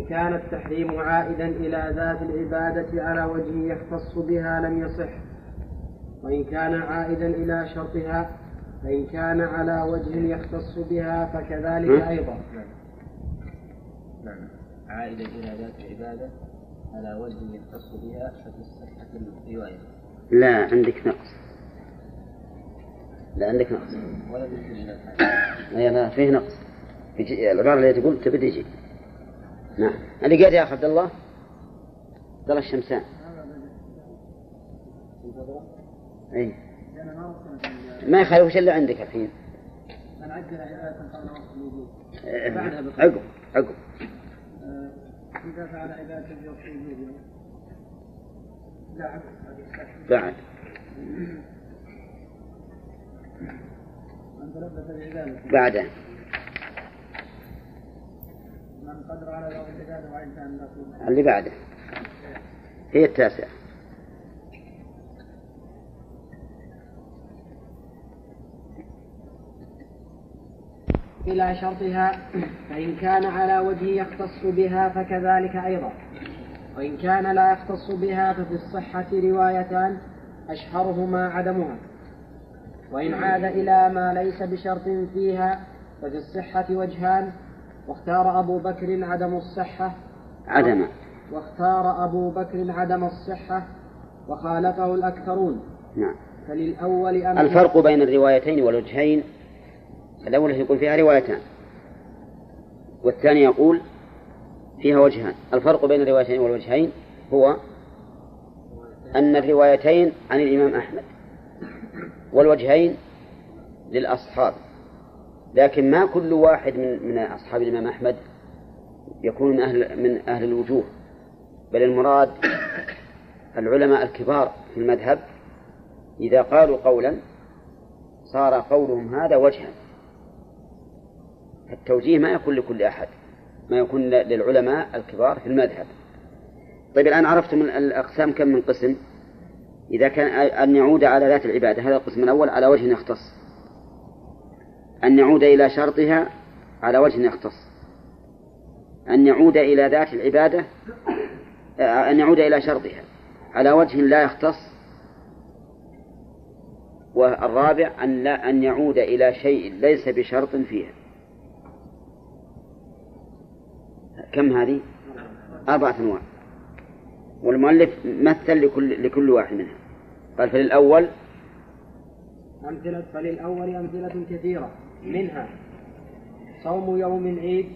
إن كان التحريم عائدا إلى ذات العبادة على وجه يختص بها لم يصح. وإن كان عائدا إلى شرطها فإن كان على وجه يختص بها فكذلك أيضا. نعم. عائدا إلى ذات العبادة على وجه يختص بها ففي الصحة الرواية. لا عندك نقص. لا عندك نقص. ولا لا لا فيه نقص. العبارة اللي تقول تبي تجي. نعم. اللي قاعد يا أخي عبد الله عبد الله الشمسان. إي. ما يخالف وش اللي عندك الحين؟ وقت الوجوب عقب عقب. إذا فعل عبادة لا بعد. بعده من قدر على يوم العبادة وعجز عن الرسول اللي بعده. هي التاسعة. إلى شرطها فإن كان على وجه يختص بها فكذلك أيضا. وإن كان لا يختص بها ففي الصحة روايتان أشهرهما عدمها. وإن عاد إلى ما ليس بشرط فيها ففي الصحة وجهان واختار أبو بكر عدم الصحة. عدم. واختار أبو بكر عدم الصحة وخالفه الأكثرون. نعم. فللأول أمر الفرق بين الروايتين والوجهين الأول يقول فيها روايتان والثاني يقول فيها وجهان. الفرق بين الروايتين والوجهين هو أن الروايتين عن الإمام أحمد والوجهين للأصحاب. لكن ما كل واحد من من أصحاب الإمام أحمد يكون من أهل من أهل الوجوه. بل المراد العلماء الكبار في المذهب إذا قالوا قولا صار قولهم هذا وجها. التوجيه ما يكون لكل أحد ما يكون للعلماء الكبار في المذهب. طيب الآن عرفتم الأقسام كم من قسم؟ إذا كان أن يعود على ذات العبادة هذا القسم الأول على وجه يختص. أن يعود إلى شرطها على وجه يختص. أن يعود إلى ذات العبادة أن يعود إلى شرطها على وجه لا يختص. والرابع أن لا أن يعود إلى شيء ليس بشرط فيها. كم هذه؟ أربعة أنواع. والمؤلف مثل لكل لكل واحد منها. قال فللأول أمثلة فللأول أمثلة كثيرة. منها. صوم يوم العيد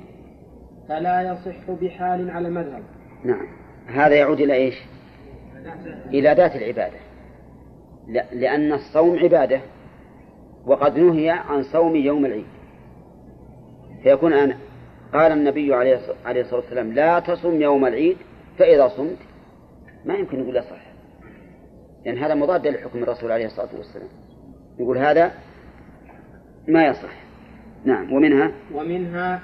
فلا يصح بحال على المذهب. نعم. هذا يعود إلى إيش؟ إلى ذات العبادة. لأن الصوم عبادة وقد نهي عن صوم يوم العيد. فيكون أنا قال النبي عليه الصلاة والسلام لا تصم يوم العيد فإذا صمت. ما يمكن يقول يصح لأن هذا مضاد لحكم الرسول عليه الصلاة والسلام. يقول هذا ما يصح. نعم. ومنها؟ ومنها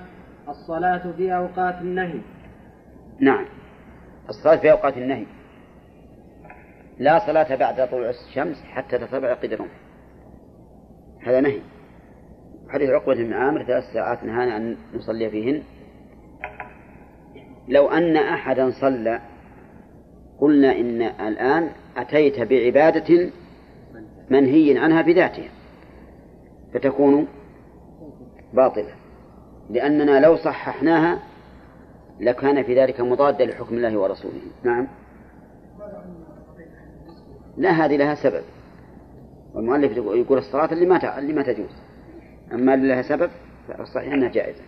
الصلاة في أوقات النهي. نعم. الصلاة في أوقات النهي. لا صلاة بعد طلوع الشمس حتى ترتفع قدرهم هذا نهي. حديث عقبة بن عامر ثلاث ساعات نهانا أن نصلي فيهن. لو أن أحدا صلى قلنا إن الآن أتيت بعبادة منهي عنها بذاتها. فتكون باطلة. لأننا لو صححناها لكان في ذلك مضادا لحكم الله ورسوله. نعم. لا هذه لها سبب. والمؤلف يقول الصلاة اللي ما اللي ما تجوز. أما اللي لها سبب فالصحيح أنها جائزة.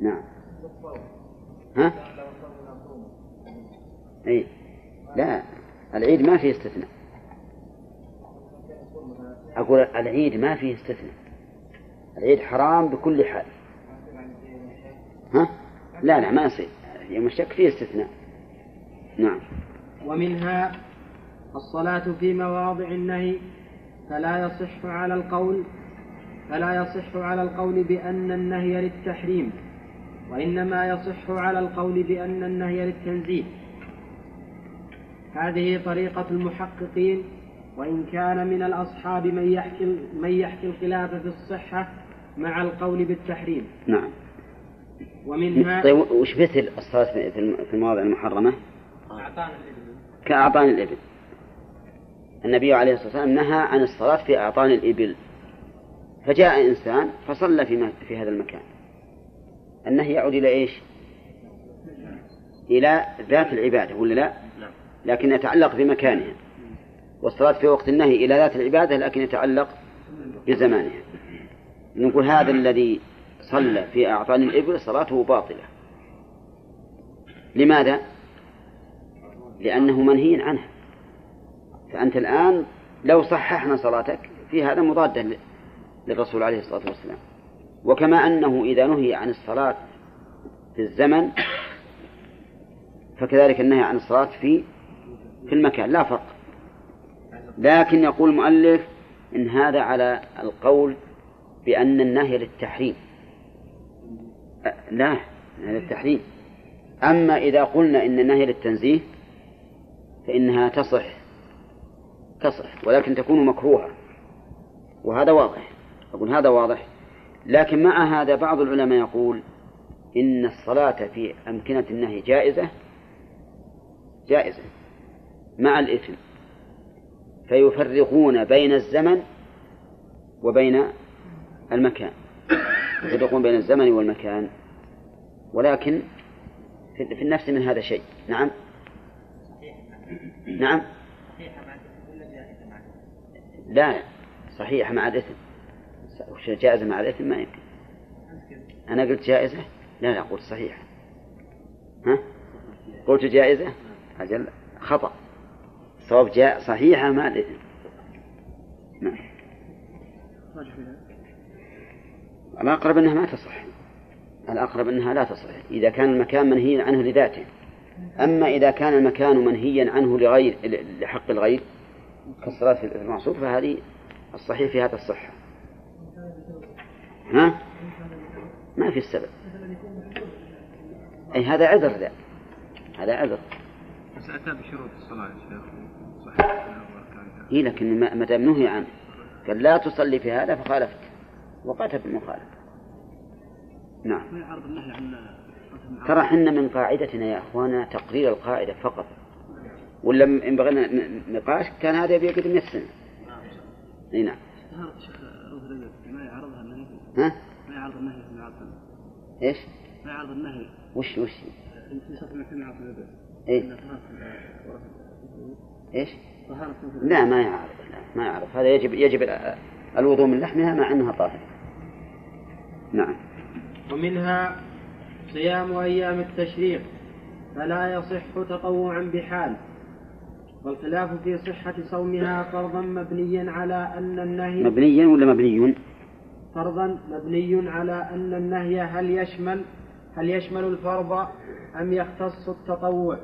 نعم. ها؟ أي لا. العيد ما فيه استثناء. أقول العيد ما فيه استثناء. العيد حرام بكل حال. ها؟ لا لا ما يصير. يوم الشك فيه استثناء. نعم. ومنها الصلاة في مواضع النهي فلا يصح على القول فلا يصح على القول بأن النهي للتحريم وإنما يصح على القول بأن النهي للتنزيه. هذه طريقة المحققين وإن كان من الأصحاب من يحكي من يحكي الخلاف في الصحة مع القول بالتحريم. نعم. ومنها طيب وش مثل الصلاة في المواضع المحرمة؟ كأعطان الإبل. النبي عليه الصلاة والسلام نهى عن الصلاة في أعطان الإبل. فجاء إنسان فصلى في, في هذا المكان. النهي يعود إلى إيش؟ إلى ذات العبادة ولا لا؟ لكن يتعلق بمكانها. والصلاة في وقت النهي إلى ذات العبادة لكن يتعلق بزمانها. نقول هذا الذي صلى في أعطان الإبل صلاته باطلة. لماذا؟ لأنه منهي عنها. فأنت الآن لو صححنا صلاتك في هذا مضادة للرسول عليه الصلاة والسلام. وكما أنه إذا نهي عن الصلاة في الزمن فكذلك النهي عن الصلاة في في المكان. لا فرق. لكن يقول المؤلف إن هذا على القول بأن النهي للتحريم. لا للتحريم. أما إذا قلنا إن النهي للتنزيه فإنها تصح تصح ولكن تكون مكروهة وهذا واضح أقول هذا واضح. لكن مع هذا بعض العلماء يقول إن الصلاة في أمكنة النهي جائزة؟ جائزة مع الإثم. فيفرقون بين الزمن وبين المكان. يفرقون بين الزمن والمكان. ولكن في النفس من هذا شيء. نعم. نعم. لا صحيحة مع الإثم. جائزة مع الإثم؟ ما يمكن. أنا قلت جائزة؟ لا لا قلت صحيحة ها؟ قلت جائزة؟ أجل خطأ. صواب جاء صحيحة مع الإثم نعم. الأقرب أنها ما تصح. الأقرب أنها لا تصح. إذا كان المكان منهيا عنه لذاته. أما إذا كان المكان منهيا عنه لغير لحق الغير كالصلاة في المعصوب فهذه الصحيح في هذا الصحة ها؟ ما في السبب. أي هذا عذر ذا. هذا عذر. بس أتى بشروط الصلاة يا شيخ. إيه لكن ما دام نهي عنه. قال لا تصلي في هذا فخالفت وقعت نعم. يعرض النهي عن ترى حنا من قاعدتنا يا إخوانا تقرير القاعدة فقط. ولا إن بغينا نقاش كان هذا يبي يقدم 100 سنه اي نعم. ما يعرضها النهي؟ ها؟ ما يعرض النهي في إيش؟ ما يعرض النهي. وش وش؟ إيه. إيش؟ لا ما يعرض لا ما يعرض هذا يجب يجب الوضوء من لحمها مع أنها طاهرة. نعم. ومنها صيام أيام التشريق فلا يصح تطوعا بحال. والخلاف في صحة صومها فرضا مبنيا على أن النهي مبنيا ولا مبني؟ فرضا مبني على أن النهي هل يشمل هل يشمل الفرض أم يختص التطوع؟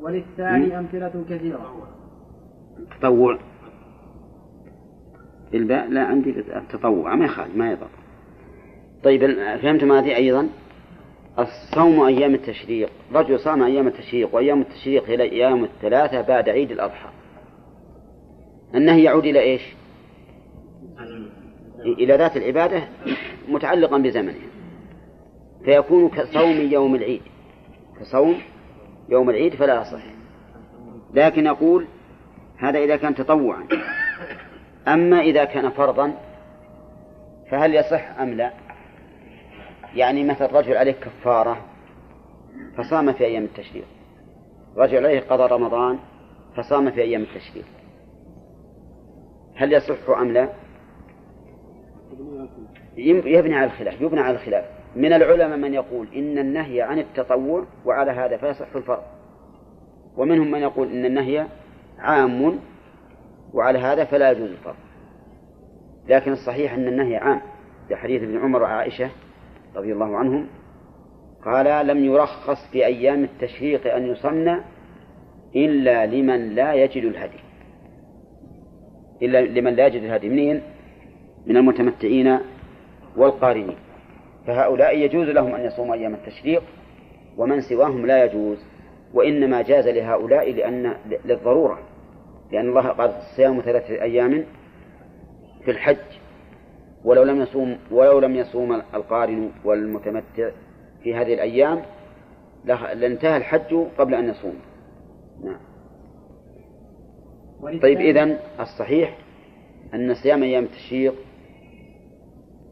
وللثاني أمثلة كثيرة. تطوع. بالباء لا عندي التطوع ما يخالف ما يضر. طيب فهمتم هذه أيضا؟ الصوم أيام التشريق رجل صام أيام التشريق وأيام التشريق هي الأيام الثلاثة بعد عيد الأضحى. النهي يعود إلى إيش؟ إلى ذات العبادة متعلقا بزمنها فيكون كصوم يوم العيد. كصوم يوم العيد فلا يصح لكن يقول هذا إذا كان تطوعا. أما إذا كان فرضا فهل يصح أم لا؟ يعني مثل رجل عليه كفارة فصام في أيام التشريق. رجل عليه قضى رمضان فصام في أيام التشريق. هل يصح أم لا؟ يبني على الخلاف. يبنى على الخلاف. من العلماء من يقول إن النهي عن التطوع وعلى هذا فيصح الفرض ومنهم من يقول إن النهي عام وعلى هذا فلا يجوز الفرض لكن الصحيح أن النهي عام. لحديث ابن عمر وعائشة رضي الله عنهم قال لم يرخص في أيام التشريق أن يصن إلا لمن لا يجد الهدي. إلا لمن لا يجد الهدي منين؟ من المتمتعين والقارنين. فهؤلاء يجوز لهم أن يصوموا أيام التشريق ومن سواهم لا يجوز. وإنما جاز لهؤلاء لأن للضرورة لأن الله قال الصيام ثلاثة أيام في الحج. ولو لم يصوم ولو لم يصوم القارن والمتمتع في هذه الأيام لانتهى الحج قبل أن يصوم. نعم. طيب إذن الصحيح أن صيام أيام التشريق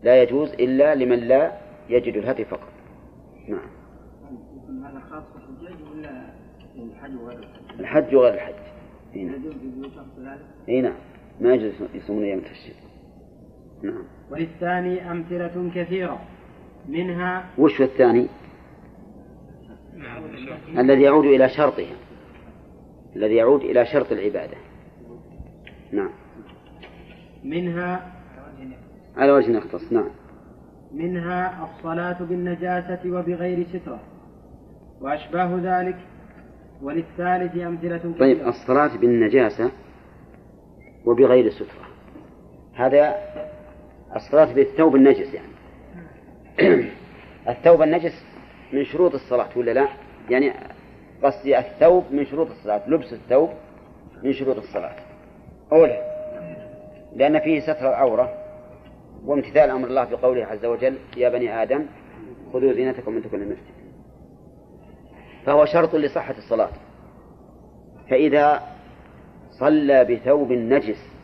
لا يجوز إلا لمن لا يجد الهدي فقط. نعم. هذا خاص بالحجاج ولا الحج وغير الحج؟ الحج وغير الحج إي نعم. إي نعم. ما يجوز يصومون أيام التشريق نعم. وللثاني أمثلة كثيرة. منها وش الثاني؟ الذي يعود إلى شرطها. الذي يعود إلى شرط العبادة. نعم. منها على وجه يختص نعم. منها الصلاة بالنجاسة وبغير سترة وأشباه ذلك وللثالث أمثلة كثيرة طيب الصلاة بالنجاسة وبغير سترة. هذا الصلاة بالثوب النجس يعني. الثوب النجس من شروط الصلاة ولا لا؟ يعني قصدي الثوب من شروط الصلاة لبس الثوب من شروط الصلاة. أولا لأن فيه ستر العورة. وامتثال أمر الله في قوله عز وجل يا بني آدم خذوا زينتكم من كل المسجد. فهو شرط لصحة الصلاة. فإذا صلى بثوب نجس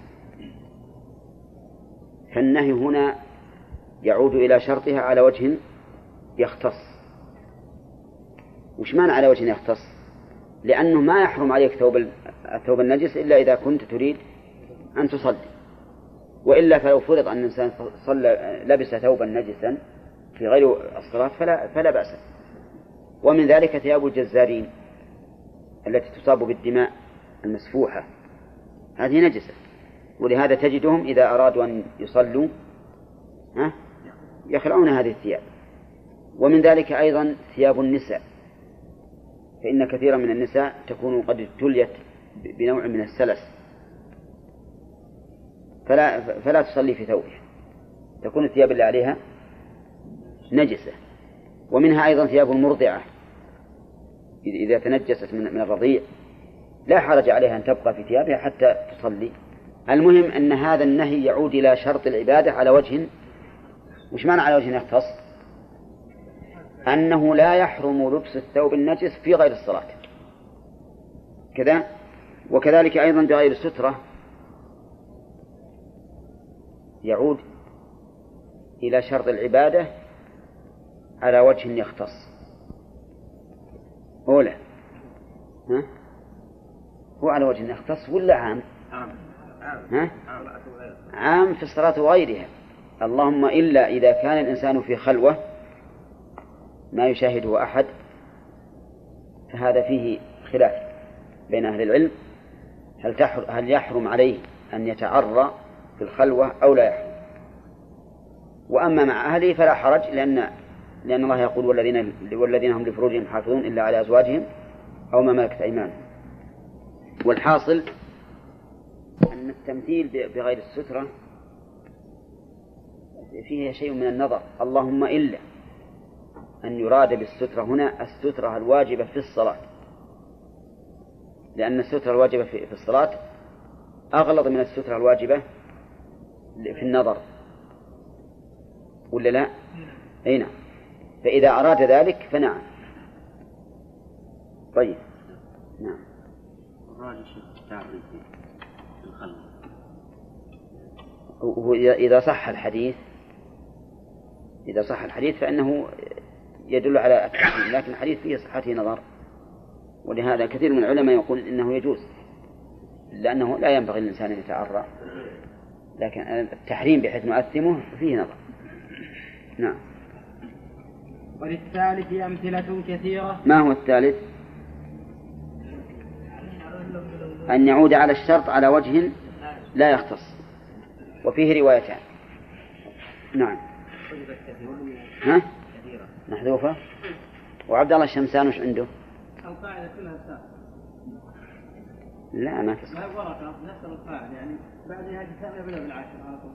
فالنهي هنا يعود إلى شرطها على وجه يختص. وش معنى على وجه يختص؟ لأنه ما يحرم عليك ثوب الثوب النجس إلا إذا كنت تريد أن تصلي. وإلا فلو فرض أن الإنسان صلى لبس ثوبا نجسا في غير الصلاة فلا فلا بأس. ومن ذلك ثياب الجزارين التي تصاب بالدماء المسفوحة. هذه نجسة. ولهذا تجدهم إذا أرادوا أن يصلوا ها يخلعون هذه الثياب. ومن ذلك أيضا ثياب النساء. فإن كثيرا من النساء تكون قد ابتليت بنوع من السلس. فلا فلا تصلي في ثوبها تكون الثياب اللي عليها نجسة. ومنها أيضا ثياب المرضعة إذا تنجست من الرضيع لا حرج عليها أن تبقى في ثيابها حتى تصلي. المهم أن هذا النهي يعود إلى شرط العبادة على وجه وش معنى على وجه يختص؟ أنه لا يحرم لبس الثوب النجس في غير الصلاة. كذا وكذلك أيضا بغير السترة يعود إلى شرط العبادة على وجه يختص. أولى. ها؟ هو على وجه يختص ولا عام؟ عام. ها؟ عام. في الصلاة وغيرها. اللهم إلا إذا كان الإنسان في خلوة ما يشاهده أحد فهذا فيه خلاف بين أهل العلم. هل هل يحرم عليه أن يتعرى في الخلوة أو لا يحرم وأما مع أهله فلا حرج لأن لأن الله يقول والذين والذين هم لفروجهم حافظون إلا على أزواجهم أو ما ملكت أيمانهم. والحاصل أن التمثيل بغير السترة فيه شيء من النظر. اللهم إلا أن يراد بالسترة هنا السترة الواجبة في الصلاة. لأن السترة الواجبة في الصلاة أغلظ من السترة الواجبة في النظر. ولا لا؟ أي نعم. فإذا أراد ذلك فنعم. طيب. نعم. إذا صح الحديث إذا صح الحديث فإنه يدل على التحريم لكن الحديث فيه صحته نظر. ولهذا كثير من العلماء يقول إنه يجوز لأنه لا ينبغي للإنسان أن يتعرى. لكن التحريم بحيث نؤثمه فيه نظر. نعم. وللثالث أمثلة كثيرة. ما هو الثالث؟ أن يعود على الشرط على وجه لا يختص. وفيه روايتان. نعم. ها؟ محذوفة؟ وعبد الله الشمسان وش عنده؟ القاعدة كلها لا ما تصح. ما ورقة؟ نفس القاعدة يعني. بعد هذه الساعة يبدأ بالعاشر على طول.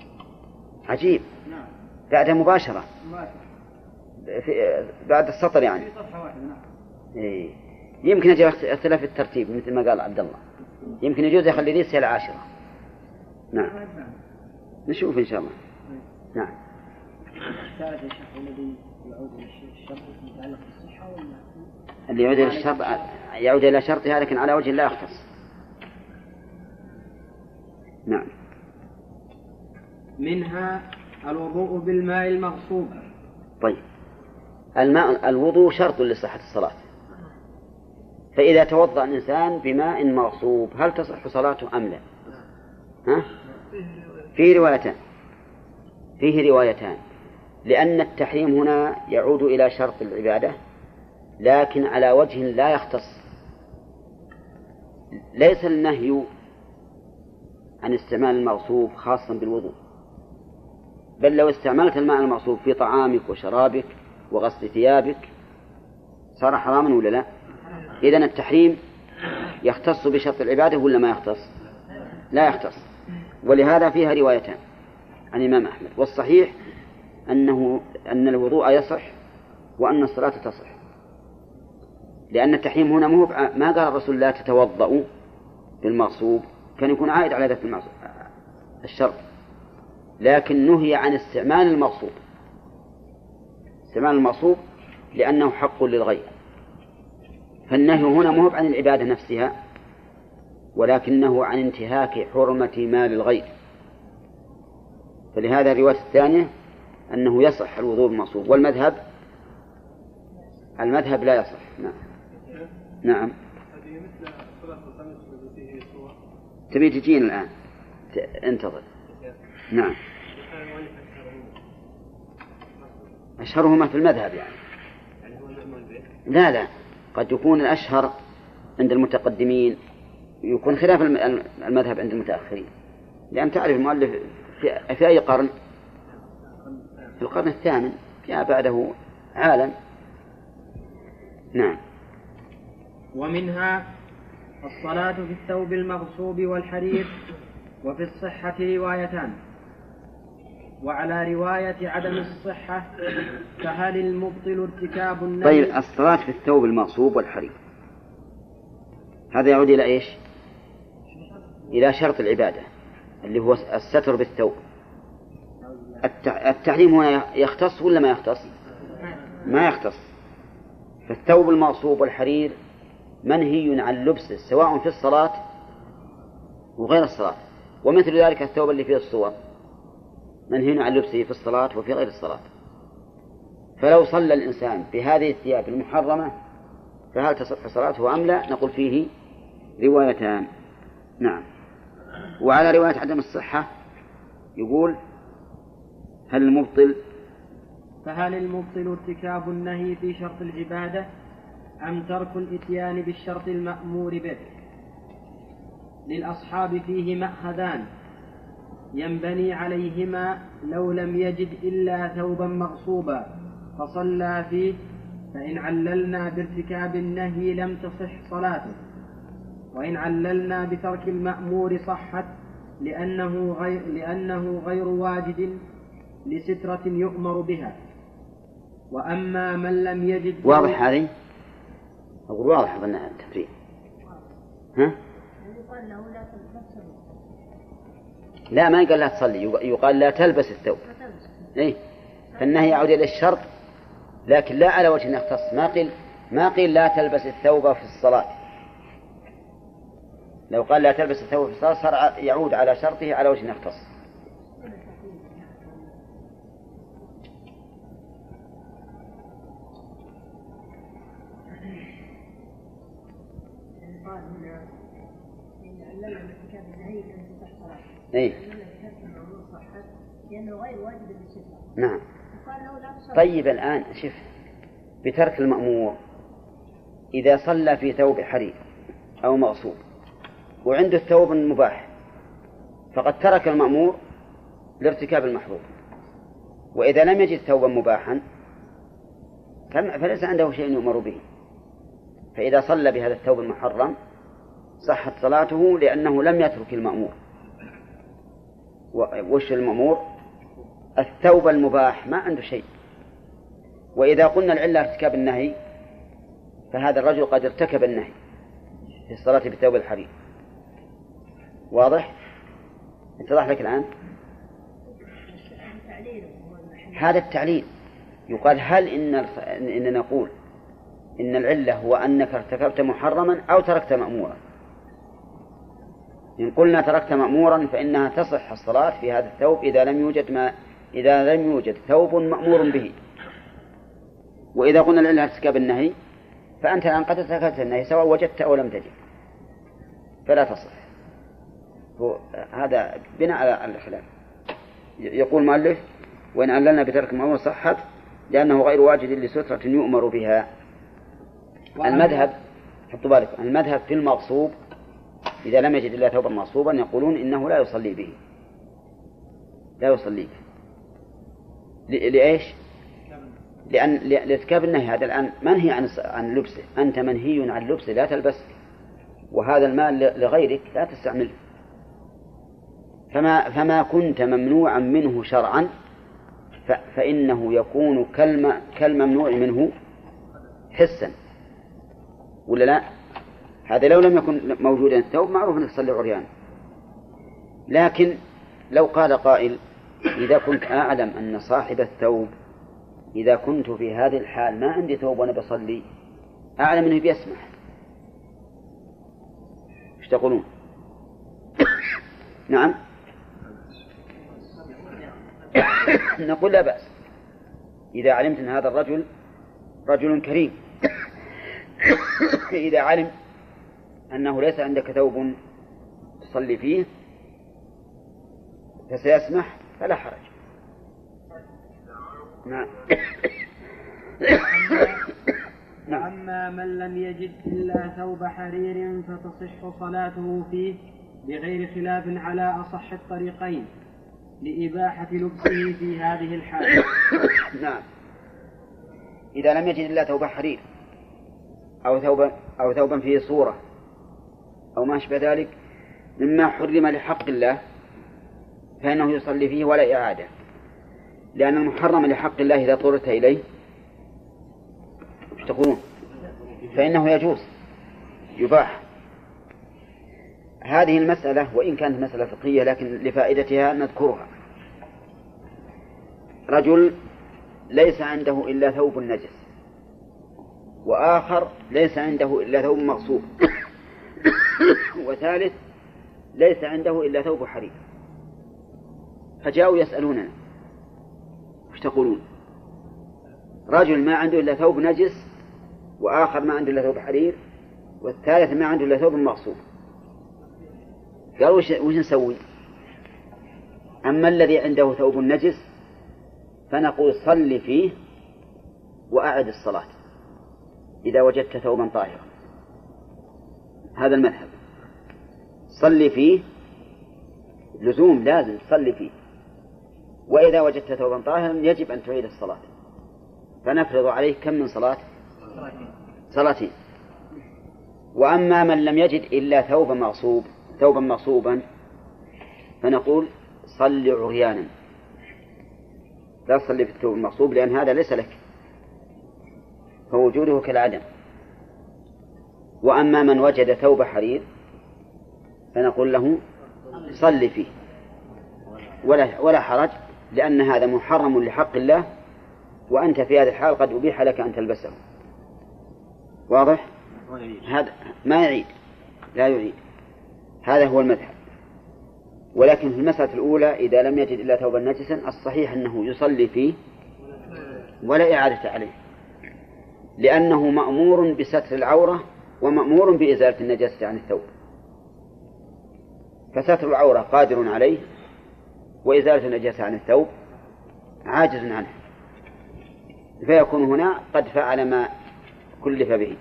عجيب. نعم. بعدها مباشرة. مباشرة. في بعد السطر يعني. في صفحة واحدة نعم. إيه. يمكن يجي اختلاف الترتيب مثل ما قال عبد الله. يمكن يجوز يخلي ذي السنة العاشرة. نعم. نشوف إن شاء الله. نعم الثالث يا شيخ الذي يعود إلى الشرط متعلق بالصحة ولا اللي يعود إلى الشرط يعود إلى شرطها لكن على وجه لا يختص نعم. منها الوضوء بالماء المغصوب. طيب. الماء الوضوء شرط لصحة الصلاة. فإذا توضأ الإنسان بماء مغصوب هل تصح صلاته أم لا؟ ها؟ فيه روايتان. فيه روايتان. لأن التحريم هنا يعود إلى شرط العبادة لكن على وجه لا يختص. ليس النهي عن استعمال المغصوب خاصا بالوضوء. بل لو استعملت الماء المغصوب في طعامك وشرابك وغسل ثيابك صار حراما ولا لا؟ إذن التحريم يختص بشرط العبادة ولا ما يختص؟ لا يختص. ولهذا فيها روايتان عن الإمام أحمد. والصحيح أنه أن الوضوء يصح وأن الصلاة تصح. لأن التحريم هنا مو ما قال الرسول لا تتوضأوا بالمغصوب. كان يكون عائد على ذات الشرط. لكن نهي عن استعمال المغصوب استعمال المغصوب لأنه حق للغير. فالنهي هنا مو عن العبادة نفسها ولكنه عن انتهاك حرمة مال الغير. فلهذا الرواية الثانية أنه يصح الوضوء بالمغصوب والمذهب؟ المذهب لا يصح. نعم. نعم. تبي تجينا الآن؟ انتظر. نعم. أشهرهما في المذهب يعني. لا لا. قد يكون الأشهر عند المتقدمين يكون خلاف المذهب عند المتأخرين. لأن تعرف المؤلف في أي قرن؟ في القرن الثامن جاء بعده عالم. نعم. ومنها الصلاة في الثوب المغصوب والحرير وفي الصحة روايتان. وعلى رواية عدم الصحة فهل المبطل ارتكاب النهي؟ طيب الصلاة في الثوب المغصوب والحرير. هذا يعود إلى إيش؟ إلى شرط العبادة اللي هو الستر بالثوب. التحريم هنا يختص ولا ما يختص؟ ما يختص. فالثوب المغصوب والحرير منهي عن لبسه سواء في الصلاة وغير الصلاة. ومثل ذلك الثوب اللي فيه الصور. منهي عن لبسه في الصلاة وفي غير الصلاة. فلو صلى الإنسان بهذه الثياب المحرمة فهل تصح صلاته أم لا؟ نقول فيه روايتان. نعم. وعلى رواية عدم الصحة يقول هل المبطل؟ فهل المبطل ارتكاب النهي في شرط العبادة؟ أم ترك الإتيان بالشرط المأمور به؟ للأصحاب فيه مأخذان. ينبني عليهما لو لم يجد إلا ثوبا مغصوبا. فصلى فيه فإن عللنا بارتكاب النهي لم تصح صلاته. وإن عللنا بترك المأمور صحت لأنه غير, لأنه غير واجد لسترة يؤمر بها. وأما من لم يجد واضح هذه؟ أقول واضح أظن التفريق. ها؟ لا ما يقال لا تصلي يقال لا تلبس الثوب. إيه فالنهي يعود إلى الشرط لكن لا على وجه يختص ما قيل ما قيل لا تلبس الثوب في الصلاة. لو قال لا تلبس الثوب في الصلاة صار يعود على شرطه على وجه يختص اي نعم. طيب الآن شف بترك المأمور إذا صلى في ثوب حرير أو مغصوب وعنده الثوب المباح فقد ترك المأمور لارتكاب المحظور وإذا لم يجد ثوبا مباحا فليس عنده شيء يؤمر به. فإذا صلى بهذا الثوب المحرم صحت صلاته لأنه لم يترك المأمور. وش المأمور؟ الثوب المباح ما عنده شيء. وإذا قلنا العلة ارتكاب النهي فهذا الرجل قد ارتكب النهي في الصلاة بالثوب الحرير. واضح؟ اتضح لك الآن؟ هذا التعليل. يقال هل إن إن نقول إن العلة هو أنك ارتكبت محرما أو تركت مأمورا. إن قلنا تركت مأمورا فإنها تصح الصلاة في هذا الثوب إذا لم يوجد ما إذا لم يوجد ثوب مأمور به. وإذا قلنا العلة ارتكاب النهي فأنت الآن قد ارتكبت النهي سواء وجدت أو لم تجد. فلا تصح. هذا بناء على الخلاف يقول المؤلف وإن عللنا بترك المأمور صحت لأنه غير واجد لسترة يؤمر بها. المذهب حطوا بالك المذهب في المغصوب إذا لم يجد إلا ثوبا مغصوبا يقولون إنه لا يصلي به. لا يصلي به. لإيش؟ لأن لارتكاب النهي. هذا الآن منهي عن عن لبسه. أنت منهي عن لبسه لا تلبس. وهذا المال لغيرك لا تستعمله. فما فما كنت ممنوعا منه شرعا فإنه يكون كالممنوع منه حسا. ولا لا؟ هذا لو لم يكن موجودا الثوب معروف أنك تصلي عريان. لكن لو قال قائل إذا كنت أعلم أن صاحب الثوب إذا كنت في هذه الحال ما عندي ثوب وأنا بصلي أعلم أنه بيسمح. إيش تقولون؟ نعم. نقول لا بأس. إذا علمت أن هذا الرجل رجل كريم. إذا علم أنه ليس عندك ثوب تصلي فيه فسيسمح فلا حرج. نعم. نعم. أما من لم يجد إلا ثوب حرير فتصح صلاته فيه بغير خلاف على أصح الطريقين لإباحة لبسه في هذه الحالة. نعم. إذا لم يجد إلا ثوب حرير أو ثوبا أو ثوبا فيه صورة. أو ما أشبه ذلك مما حرم لحق الله فإنه يصلي فيه ولا إعادة. لأن المحرم لحق الله إذا اضطررت إليه إيش تقولون؟ فإنه يجوز يباح. هذه المسألة وإن كانت مسألة فقهية لكن لفائدتها نذكرها. رجل ليس عنده إلا ثوب نجس. وآخر ليس عنده إلا ثوب مغصوب. وثالث ليس عنده إلا ثوب حرير. فجاءوا يسألوننا وش تقولون؟ رجل ما عنده إلا ثوب نجس وآخر ما عنده إلا ثوب حرير والثالث ما عنده إلا ثوب مغصوب. قال وش, وش نسوي؟ أما الذي عنده ثوب نجس فنقول صل فيه وأعد الصلاة. إذا وجدت ثوبا طاهرا. هذا المذهب. صل فيه. لزوم لازم تصلي فيه. وإذا وجدت ثوبا طاهرا يجب أن تعيد الصلاة. فنفرض عليه كم من صلاة؟ صلاتين. وأما من لم يجد إلا ثوبا مغصوب ثوبا مغصوبا فنقول صل عريانا. لا تصلي في الثوب المغصوب لأن هذا ليس لك. فوجوده كالعدم. وأما من وجد ثوب حرير فنقول له صل فيه. ولا ولا حرج لأن هذا محرم لحق الله وأنت في هذه الحال قد أبيح لك أن تلبسه. واضح؟ هذا ما يعيد لا يعيد. هذا هو المذهب. ولكن في المسألة الأولى إذا لم يجد إلا ثوبا نجسا الصحيح أنه يصلي فيه ولا إعادة عليه. لأنه مأمور بستر العورة ومأمور بإزالة النجاسة عن الثوب. فستر العورة قادر عليه وإزالة النجاسة عن الثوب عاجز عنه. فيكون هنا قد فعل ما كلف به.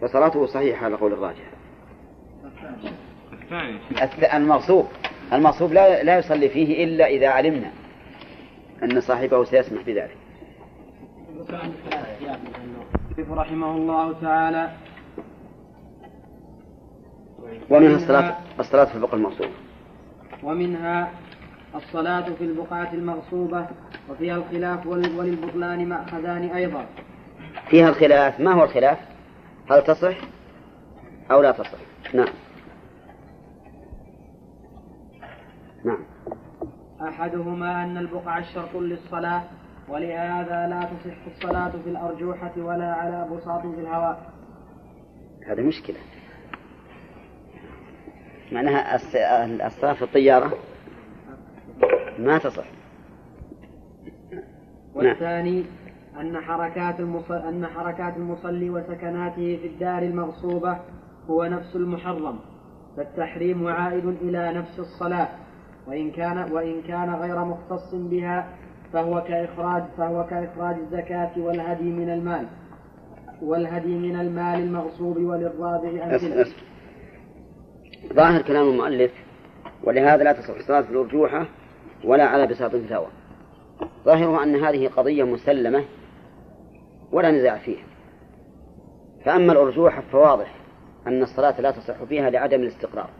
فصلاته صحيحة على قول الراجح. المغصوب. المغصوب لا لا يصلي فيه إلا إذا علمنا أن صاحبه سيسمح بذلك. رحمه الله تعالى. ومنها الصلاة الصلاة في البقعة المغصوبة. ومنها الصلاة في البقعة المغصوبة وفيها الخلاف وللبطلان مأخذان أيضا. فيها الخلاف ما هو الخلاف؟ هل تصح أو لا تصح؟ نعم. نعم. أحدهما أن البقعة شرط للصلاة ولهذا لا تصح الصلاة في الأرجوحة ولا على بساط في الهواء. هذا مشكلة. معناها الصلاة في الطيارة ما تصح. والثاني أن حركات المصلي أن حركات المصلي وسكناته في الدار المغصوبة هو نفس المحرم فالتحريم عائد إلى نفس الصلاة وإن كان وإن كان غير مختص بها فهو كإخراج فهو كإخراج الزكاة والهدي من المال. والهدي من المال المغصوب وللرابع أمثلة ظاهر كلام المؤلف ولهذا لا تصح الصلاة في الأرجوحة ولا على بساط الفتاوى ظاهرها أن هذه قضية مسلمة ولا نزاع فيها. فأما الأرجوحة فواضح أن الصلاة لا تصح فيها لعدم الاستقرار.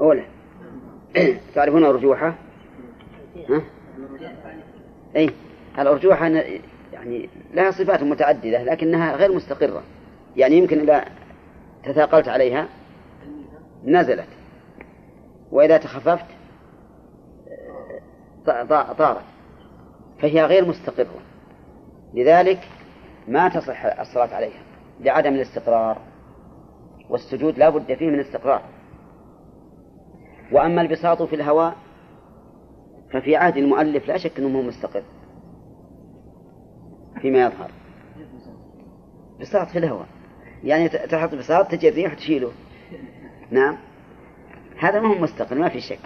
أولا تعرفون الأرجوحة؟ ها؟ أي الأرجوحة يعني لها صفات متعددة لكنها غير مستقرة. يعني يمكن إذا تثاقلت عليها نزلت. وإذا تخففت طارت. فهي غير مستقرة. لذلك ما تصح الصلاة عليها. لعدم الاستقرار. والسجود لا بد فيه من استقرار وأما البساط في الهواء ففي عهد المؤلف لا شك أنه مستقر. فيما يظهر. بساط في الهواء. يعني تحط بساط تجي الريح تشيله. نعم. هذا ما هو مستقر ما في شك.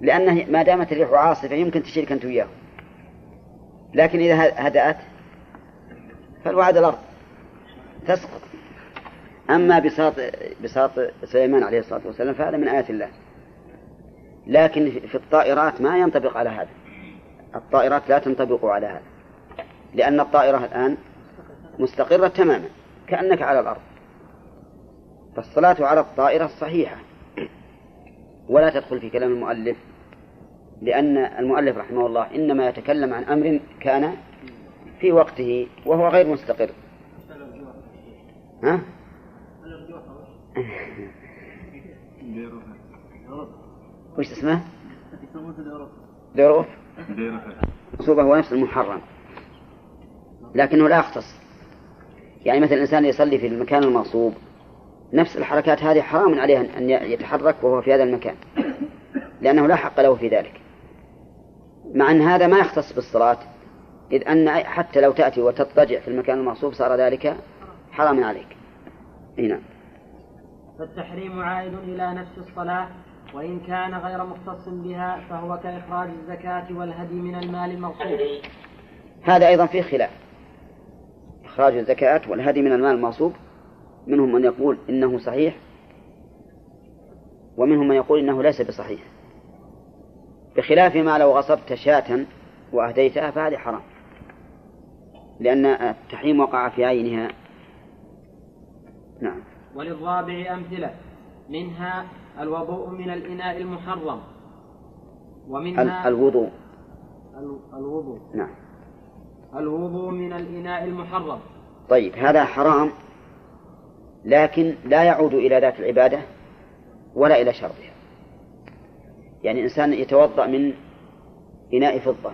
لأنه ما دامت الريح عاصفة يمكن تشيلك أنت وياه. لكن إذا هدأت فالوعد الأرض. تسقط. أما بساط بساط سليمان عليه الصلاة والسلام فهذا من آيات الله. لكن في الطائرات ما ينطبق على هذا. الطائرات لا تنطبق على هذا. لأن الطائرة الآن مستقرة تماما كأنك على الأرض. فالصلاة على الطائرة صحيحة. ولا تدخل في كلام المؤلف لأن المؤلف رحمه الله إنما يتكلم عن أمر كان في وقته وهو غير مستقر. ها؟ وش اسمه؟ ديروف صوبة هو نفس المحرم. لكنه لا يختص. يعني مثلا الإنسان يصلي في المكان المغصوب. نفس الحركات هذه حرام عليه أن يتحرك وهو في هذا المكان. لأنه لا حق له في ذلك. مع أن هذا ما يختص بالصلاة إذ أن حتى لو تأتي وتضطجع في المكان المغصوب صار ذلك حراما عليك. نعم. فالتحريم عائد إلى نفس الصلاة. وإن كان غير مختص بها فهو كإخراج الزكاة والهدي من المال المغصوب هذا أيضا فيه خلاف. إخراج الزكاة والهدي من المال المغصوب منهم من يقول إنه صحيح ومنهم من يقول إنه ليس بصحيح. بخلاف ما لو غصبت شاة وأهديتها فهذه حرام. لأن التحريم وقع في عينها. نعم. وللرابع أمثلة. منها الوضوء من الإناء المحرم. ومنها الوضوء. الوضوء. نعم. الوضوء من الإناء المحرم. طيب هذا حرام لكن لا يعود إلى ذات العبادة ولا إلى شرطها. يعني إنسان يتوضأ من إناء فضة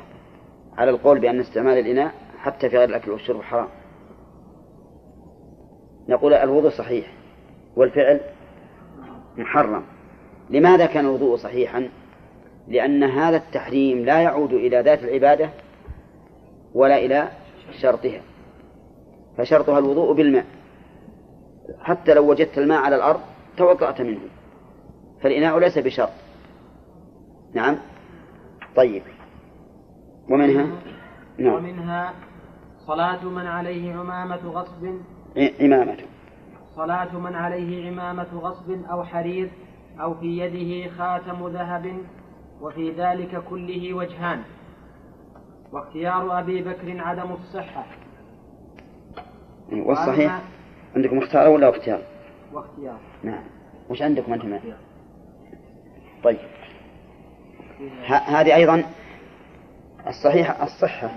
على القول بأن استعمال الإناء حتى في غير الأكل والشرب حرام. نقول الوضوء صحيح والفعل محرم. لماذا كان الوضوء صحيحا؟ لأن هذا التحريم لا يعود إلى ذات العبادة ولا إلى شرطها. فشرطها الوضوء بالماء. حتى لو وجدت الماء على الأرض توضأت منه. فالإناء ليس بشرط. نعم؟ طيب. ومنها؟ نعم. ومنها صلاة من عليه عمامة غصب. عمامة صلاة من عليه عمامة غصب أو حرير أو في يده خاتم ذهب وفي ذلك كله وجهان. واختيار أبي بكر عدم الصحة. والصحيح عندكم اختيار ولا اختيار؟ واختيار. نعم. وش عندكم أنتم؟ طيب. هذه أيضا الصحيح الصحة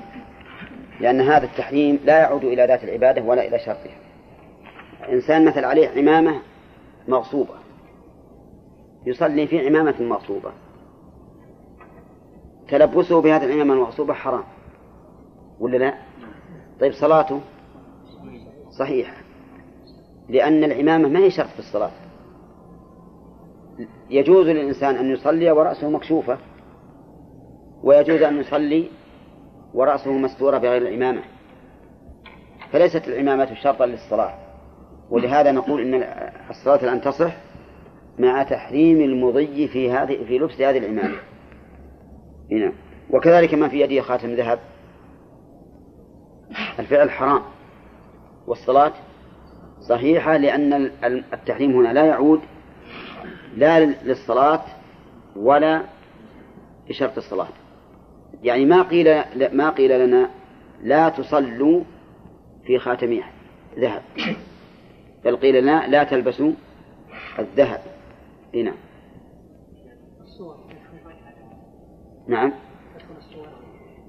لأن هذا التحريم لا يعود إلى ذات العبادة ولا إلى شرطها. إنسان مثل عليه عمامة مغصوبة. يصلي في عمامة مغصوبة. تلبسه بهذه العمامة المغصوبة حرام. ولا لا؟ طيب صلاته؟ صحيحة. لأن العمامة ما هي شرط في الصلاة. يجوز للإنسان أن يصلي ورأسه مكشوفة. ويجوز أن يصلي ورأسه مستورة بغير العمامة. فليست العمامة شرطا للصلاة. ولهذا نقول إن الصلاة الآن تصح مع تحريم المضي في هذه في لبس هذه العمامة. هنا وكذلك ما في يده خاتم ذهب. الفعل حرام. والصلاة صحيحة لأن التحريم هنا لا يعود لا للصلاة ولا لشرط الصلاة. يعني ما قيل ما قيل لنا لا تصلوا في خاتم ذهب. بل قيل لنا لا تلبسوا الذهب. هنا نعم.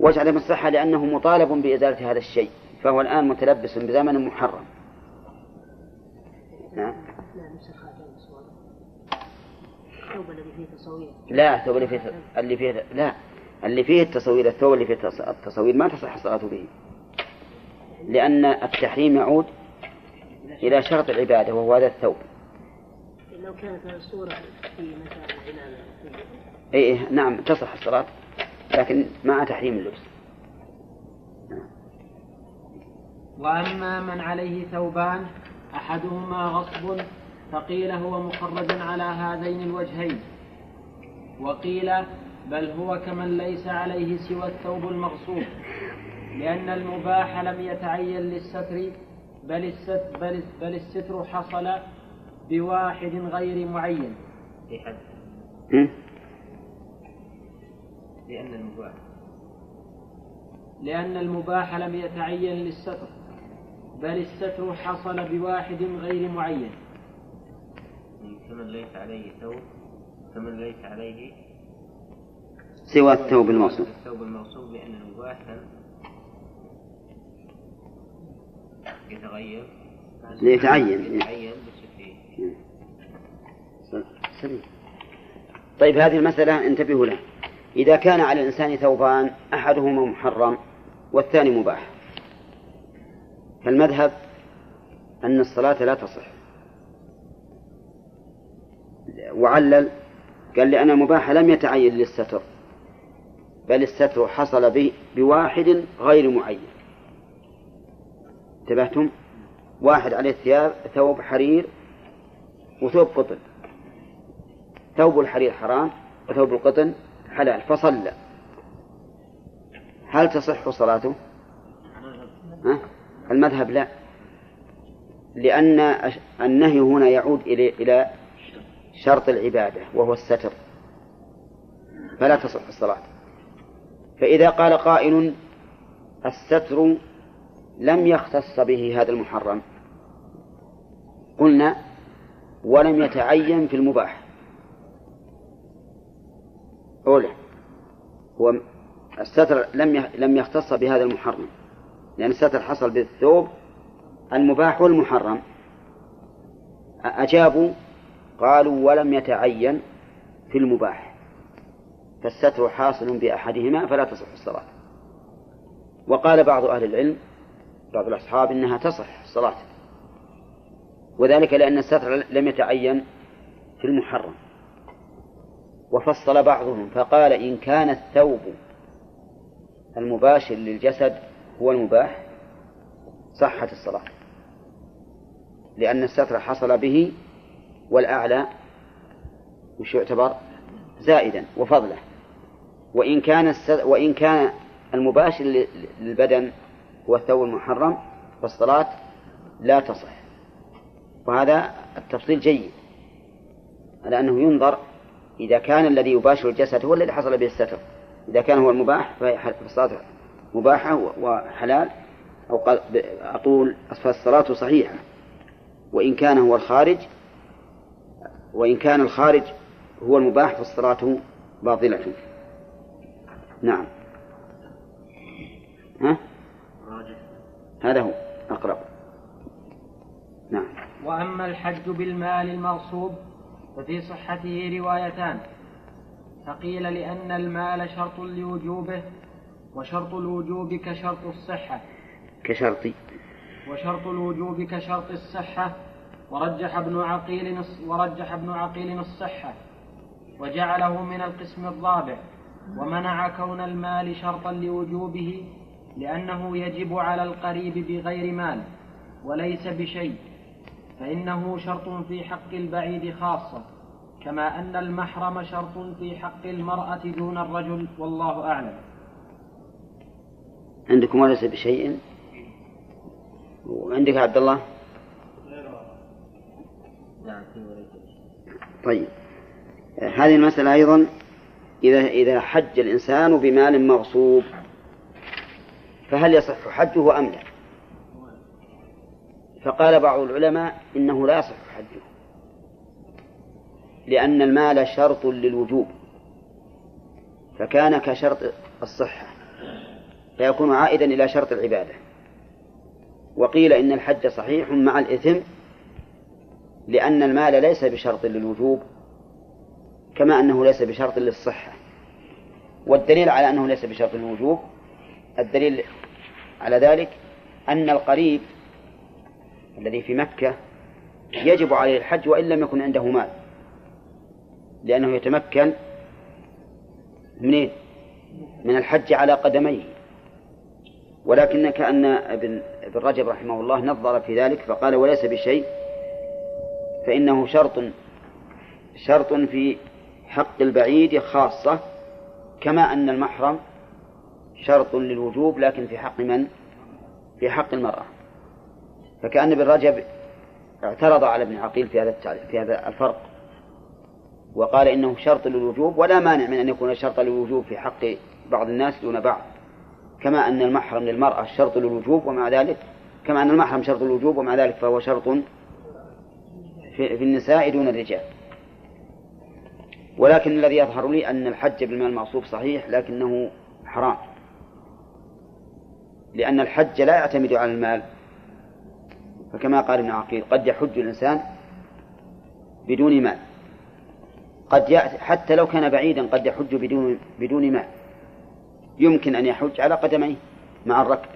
وجه عدم الصحة لأنه مطالب بإزالة هذا الشيء فهو الآن متلبس بزمن محرم. نعم. لا الثوب اللي فيه اللي فيه لا. اللي فيه التصوير الثوب اللي فيه التصوير ما تصح الصلاة به. لأن التحريم يعود إلى شرط العبادة وهو هذا الثوب. لو كانت الصورة في مكان العمامة إيه, إيه نعم تصح الصلاة لكن مع تحريم اللبس. وأما من عليه ثوبان أحدهما غصب فقيل هو مخرج على هذين الوجهين. وقيل بل هو كمن ليس عليه سوى الثوب المغصوب لأن المباح لم يتعين للستر بل الستر, بل, بل الستر حصل بواحد غير معين. في حد. لأن المباح. لأن المباح لم يتعين للستر بل الستر حصل بواحد غير معين. كمن ليس عليه ثوب كمن ليس عليه سوى الثوب الموصوف. الثوب الموصوف لأن المباح يتغير؟ ليتعين يتعين سليم. طيب هذه المسألة انتبهوا لها. إذا كان على الإنسان ثوبان أحدهما محرم والثاني مباح. فالمذهب أن الصلاة لا تصح. وعلل قال لأن المباح لم يتعين للستر بل الستر حصل به بواحد غير معين. انتبهتم؟ واحد عليه ثياب ثوب حرير وثوب قطن. ثوب الحرير حرام وثوب القطن حلال فصلى. هل تصح صلاته؟ المذهب لا. لأن النهي هنا يعود إلى إلى شرط العبادة وهو الستر. فلا تصح الصلاة. فإذا قال قائل الستر لم يختص به هذا المحرم. قلنا ولم يتعين في المباح. أولى هو الستر لم لم يختص بهذا المحرم. لأن الستر حصل بالثوب المباح والمحرم. أجابوا قالوا ولم يتعين في المباح. فالستر حاصل بأحدهما فلا تصح الصلاة. وقال بعض أهل العلم بعض الأصحاب إنها تصح الصلاة. وذلك لأن الستر لم يتعين في المحرم. وفصل بعضهم فقال إن كان الثوب المباشر للجسد هو المباح صحت الصلاة. لأن الستر حصل به والأعلى وش يعتبر؟ زائدا وفضله. وإن كان وإن كان المباشر للبدن هو الثوب المحرم فالصلاة لا تصح. وهذا التفصيل جيد على أنه ينظر إذا كان الذي يباشر الجسد هو الذي حصل به الستر. إذا كان هو المباح فالصلاة مباحة وحلال أو أقول فالصلاة صحيحة. وإن كان هو الخارج وإن كان الخارج هو المباح فالصلاة باطلة. نعم. ها؟ هذا هو أقرب. نعم. وأما الحج بالمال المغصوب ففي صحته روايتان. فقيل لأن المال شرط لوجوبه وشرط الوجوب كشرط الصحة. كشرط. وشرط الوجوب كشرط الصحة. ورجح ابن عقيل ورجح ابن عقيل الصحة. وجعله من القسم الرابع. ومنع كون المال شرطا لوجوبه لأنه يجب على القريب بغير مال وليس بشيء فإنه شرط في حق البعيد خاصة كما أن المحرم شرط في حق المرأة دون الرجل والله أعلم. عندكم وليس بشيء؟ وعندك عبد الله؟ طيب. هذه المسألة أيضا إذا إذا حج الإنسان بمال مغصوب فهل يصح حجه أم لا؟ فقال بعض العلماء إنه لا يصح حجه لأن المال شرط للوجوب فكان كشرط الصحة فيكون عائدا إلى شرط العبادة وقيل إن الحج صحيح مع الإثم لأن المال ليس بشرط للوجوب كما أنه ليس بشرط للصحة والدليل على أنه ليس بشرط للوجوب الدليل على ذلك أن القريب الذي في مكة يجب عليه الحج وإن لم يكن عنده مال لأنه يتمكن منين؟ من الحج على قدميه ولكن كأن ابن ابن رجب رحمه الله نظر في ذلك فقال وليس بشيء فإنه شرط شرط في حق البعيد خاصة كما أن المحرم شرط للوجوب لكن في حق من؟ في حق المرأة. فكأن ابن رجب اعترض على ابن عقيل في هذا في هذا الفرق وقال إنه شرط للوجوب ولا مانع من أن يكون شرطا للوجوب في حق بعض الناس دون بعض. كما أن المحرم للمرأة شرط للوجوب ومع ذلك كما أن المحرم شرط للوجوب ومع ذلك فهو شرط في, في النساء دون الرجال. ولكن الذي يظهر لي أن الحج بالمال المغصوب صحيح لكنه حرام. لأن الحج لا يعتمد على المال. فكما قال ابن عقيل قد يحج الإنسان بدون مال. قد يأتي حتى لو كان بعيدا قد يحج بدون بدون ماء يمكن أن يحج على قدميه مع الركب.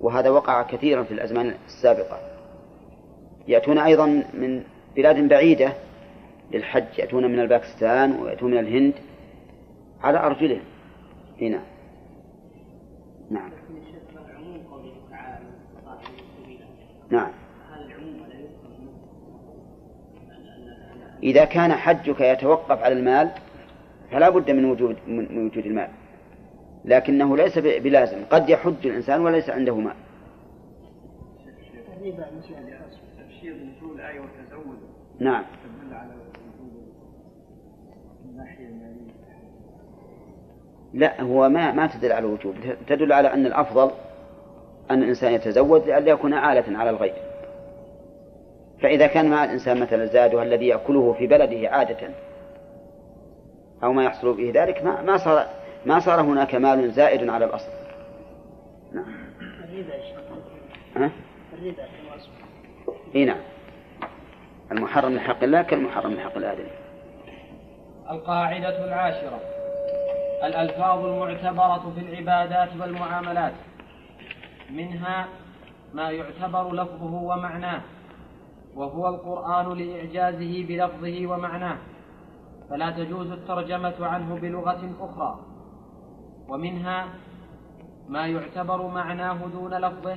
وهذا وقع كثيرا في الأزمان السابقة. يأتون أيضا من بلاد بعيدة للحج. يأتون من الباكستان ويأتون من الهند على أرجلهم. هنا. نعم. نعم. إذا كان حجك يتوقف على المال فلا بد من وجود من وجود المال. لكنه ليس بلازم. قد يحج الإنسان وليس عنده مال. نعم. تدل على الناحية المالية. لا هو ما ما تدل على الوجوب تدل على أن الأفضل أن الإنسان يتزود لئلا يكون آلة على الغير فإذا كان مع الإنسان مثلا زاده الذي يأكله في بلده عادة أو ما يحصل به ذلك ما ما صار ما صار هناك مال زائد على الأصل. نعم. الربا ها؟ الربا إي نعم. المحرم من حق الله كالمحرم من حق الآدمي. القاعدة العاشرة الألفاظ المعتبرة في العبادات والمعاملات منها ما يعتبر لفظه ومعناه وهو القرآن لإعجازه بلفظه ومعناه فلا تجوز الترجمة عنه بلغة أخرى. ومنها ما يعتبر معناه دون لفظه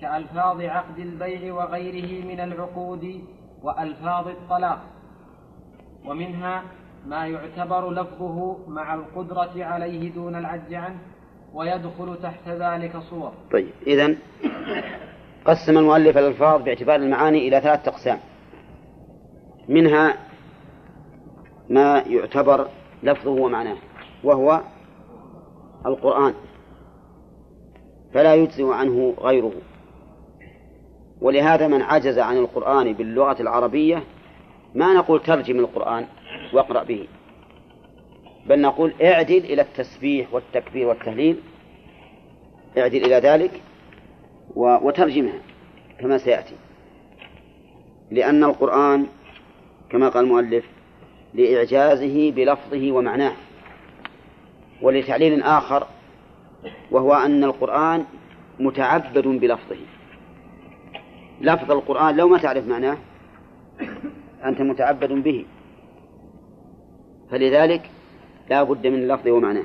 كألفاظ عقد البيع وغيره من العقود وألفاظ الطلاق. ومنها ما يعتبر لفظه مع القدرة عليه دون العجز عنه ويدخل تحت ذلك صور. طيب إذن قسم المؤلف الألفاظ باعتبار المعاني إلى ثلاثة أقسام. منها ما يعتبر لفظه ومعناه وهو القرآن فلا يجزئ عنه غيره. ولهذا من عجز عن القرآن باللغة العربية ما نقول ترجم القرآن واقرأ به. بل نقول اعدل إلى التسبيح والتكبير والتهليل اعدل إلى ذلك وترجمها كما سيأتي. لأن القرآن كما قال المؤلف لإعجازه بلفظه ومعناه ولتعليل آخر وهو أن القرآن متعبد بلفظه. لفظ القرآن لو ما تعرف معناه أنت متعبد به. فلذلك لا بد من اللفظ ومعناه.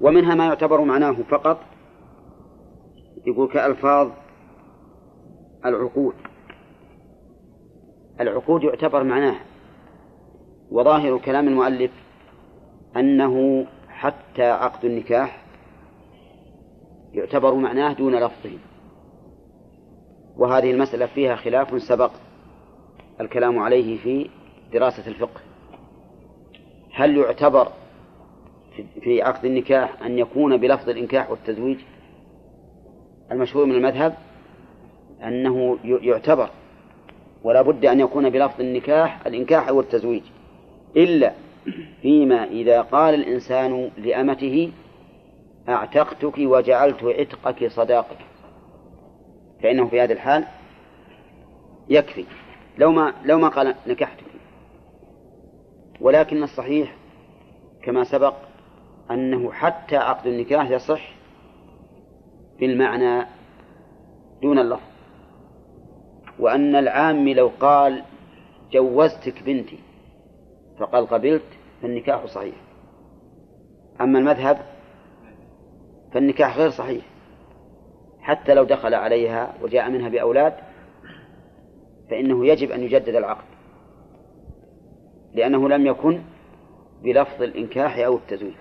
ومنها ما يعتبر معناه فقط يقول كألفاظ العقود. العقود يعتبر معناه. وظاهر كلام المؤلف أنه حتى عقد النكاح يعتبر معناه دون لفظه. وهذه المسألة فيها خلاف سبق الكلام عليه في دراسة الفقه. هل يعتبر في عقد النكاح أن يكون بلفظ الإنكاح والتزويج المشهور من المذهب؟ أنه يعتبر ولا بد أن يكون بلفظ النكاح الإنكاح أو التزويج إلا فيما إذا قال الإنسان لأمته أعتقتك وجعلت عتقك صداقك. فإنه في هذه الحال يكفي. لو ما لو ما قال نكحتك. ولكن الصحيح كما سبق أنه حتى عقد النكاح يصح بالمعنى دون اللفظ وأن العام لو قال جوزتك بنتي فقال قبلت فالنكاح صحيح. أما المذهب فالنكاح غير صحيح حتى لو دخل عليها وجاء منها بأولاد فإنه يجب أن يجدد العقد. لأنه لم يكن بلفظ الإنكاح أو التزويج.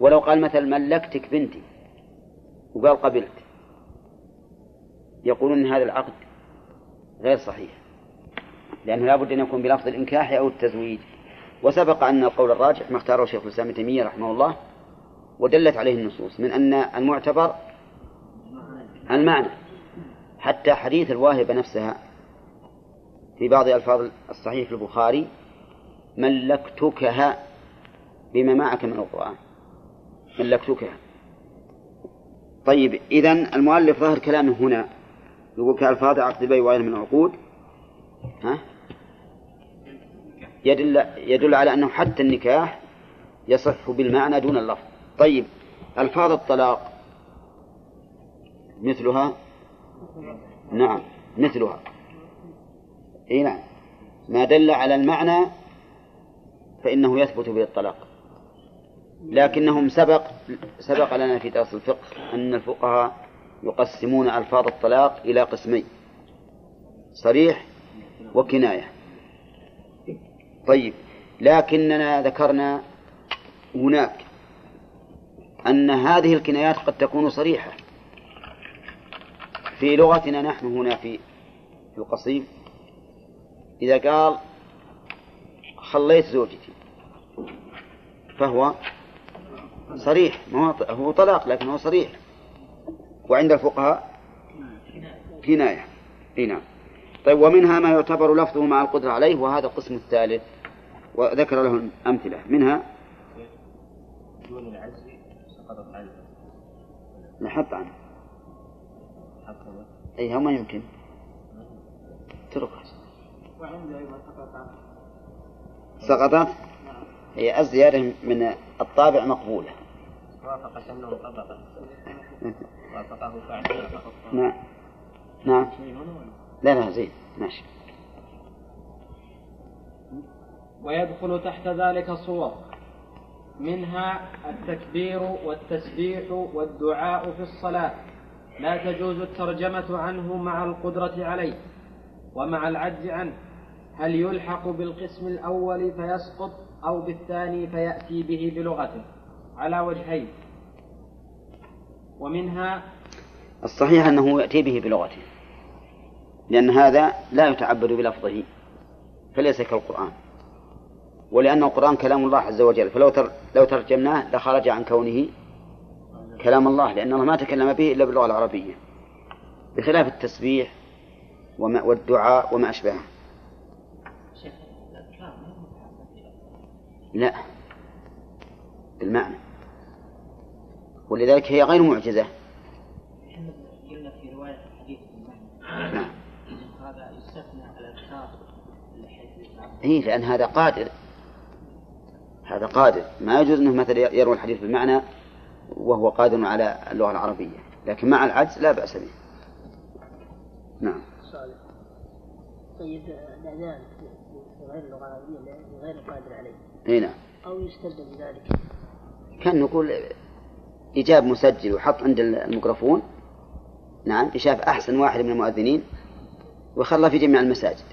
ولو قال مثلا ملكتك بنتي وقال قبلت يقولون أن هذا العقد غير صحيح لأنه لا بد أن يكون بلفظ الإنكاح أو التزويج. وسبق أن القول الراجح ما اختاره شيخ الإسلام ابن تيمية رحمه الله ودلت عليه النصوص من أن المعتبر المعنى حتى حديث الواهبة نفسها في بعض ألفاظ الصحيح في البخاري ملكتكها بما معك من القرآن. ملكتكها. طيب إذا المؤلف ظاهر كلامه هنا. يقول كألفاظ عقد البيع وغيره من العقود. ها؟ يدل يدل على أنه حتى النكاح يصح بالمعنى دون اللفظ. طيب ألفاظ الطلاق مثلها؟ نعم مثلها. إي نعم. ما دل على المعنى فإنه يثبت به الطلاق لكنهم سبق سبق لنا في درس الفقه أن الفقهاء يقسمون ألفاظ الطلاق إلى قسمين صريح وكناية. طيب لكننا ذكرنا هناك أن هذه الكنايات قد تكون صريحة. في لغتنا نحن هنا في في القصيم إذا قال خليت زوجتي فهو صريح هو طلاق لكنه صريح. وعند الفقهاء كناية. إي نعم. طيب ومنها ما يعتبر لفظه مع القدرة عليه وهذا القسم الثالث وذكر له أمثلة. منها دون العجز سقطت عنه. نحط عنه. أي ما يمكن. اتركها أيضا سقطت؟ هي الزيادة من الطابع مقبولة. وافق شمله طبقا وافقه نعم. نعم. لا لا زين. ماشي. ويدخل تحت ذلك صور. منها التكبير والتسبيح والدعاء في الصلاة. لا تجوز الترجمة عنه مع القدرة عليه ومع العجز عنه. هل يلحق بالقسم الأول فيسقط أو بالثاني فيأتي به بلغته؟ على وجهين. ومنها الصحيح أنه يأتي به بلغته لأن هذا لا يتعبد بلفظه فليس كالقرآن. ولأن القرآن كلام الله عز وجل فلو تر لو ترجمناه لخرج عن كونه كلام الله لأن الله ما تكلم به إلا باللغة العربية بخلاف التسبيح والدعاء وما أشبهه. لا. بالمعنى. ولذلك هي غير معجزة. قلنا في رواية الحديث بالمعنى. نعم. هذا يستثنى الأذكار إيه لأن هذا قادر. هذا قادر. ما يجوز أنه مثلا يروي الحديث بالمعنى وهو قادر على اللغة العربية. لكن مع العجز لا بأس به. نعم. طيب الأذان في غير اللغة العربية غير قادر عليه. إي نعم. أو يستبدل بذلك كان نقول إجاب مسجل وحط عند الميكروفون. نعم يشاف أحسن واحد من المؤذنين وخلى في جميع المساجد.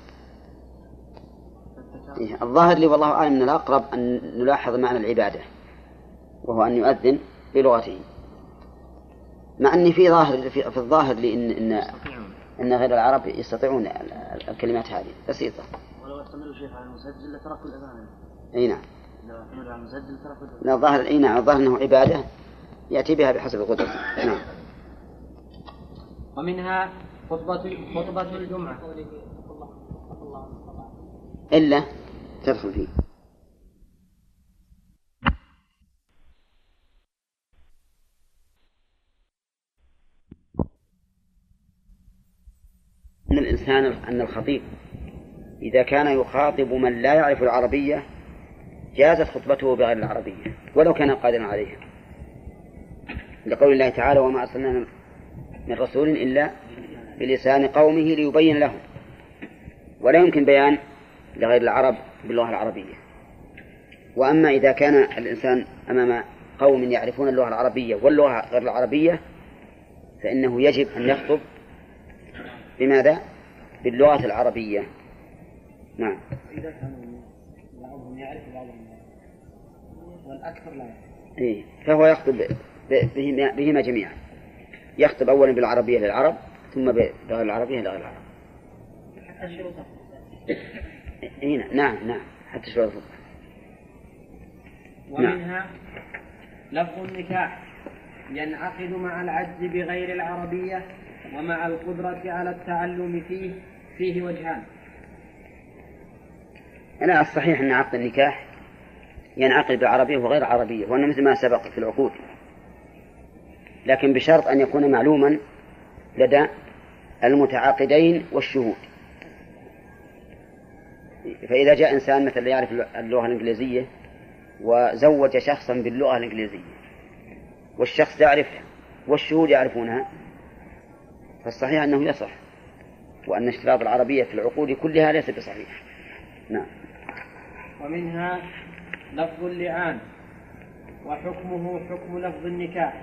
إيه، الظاهر لي والله أعلم من الأقرب أن نلاحظ معنى العبادة وهو أن يؤذن بلغته. مع أني في ظاهر في, في الظاهر لي إن إن أن غير العرب يستطيعون الكلمات هذه. بسيطة. ولو استمروا شيخ على المسجل لتركوا الأذان. أي نعم. لا الظاهر أي نعم الظاهر أنه عبادة يأتي بها بحسب قدرته. نعم. ومنها خطبة خطبة الجمعة إلا تدخل فيه أن الإنسان أن الخطيب إذا كان يخاطب من لا يعرف العربية جازت خطبته بغير العربية ولو كان قادرا عليها. لقول الله تعالى وما أرسلنا من رسول إلا بلسان قومه ليبين لهم. ولا يمكن بيان لغير العرب باللغة العربية. وأما إذا كان الإنسان أمام قوم يعرفون اللغة العربية واللغة غير العربية فإنه يجب أن يخطب بماذا؟ باللغة العربية. نعم. يعرف وبعضهم والأكثر لا يعرف. إيه فهو يخطب بهما, جميعا. يخطب أولا بالعربية للعرب ثم بغير العربية لغير العرب. حتى الشروط نعم نعم حتى الشروط ومنها لفظ النكاح ينعقد مع العجز بغير العربية ومع القدرة على التعلم فيه فيه وجهان. لا الصحيح أن عقد النكاح ينعقد بعربية وغير عربية وأنه مثل ما سبق في العقود. لكن بشرط أن يكون معلوما لدى المتعاقدين والشهود. فإذا جاء إنسان مثلا يعرف اللغة الإنجليزية وزوج شخصا باللغة الإنجليزية والشخص يعرفها والشهود يعرفونها فالصحيح أنه يصح وأن اشتراط العربية في العقود كلها ليس بصحيح. نعم. ومنها لفظ اللعان وحكمه حكم لفظ النكاح.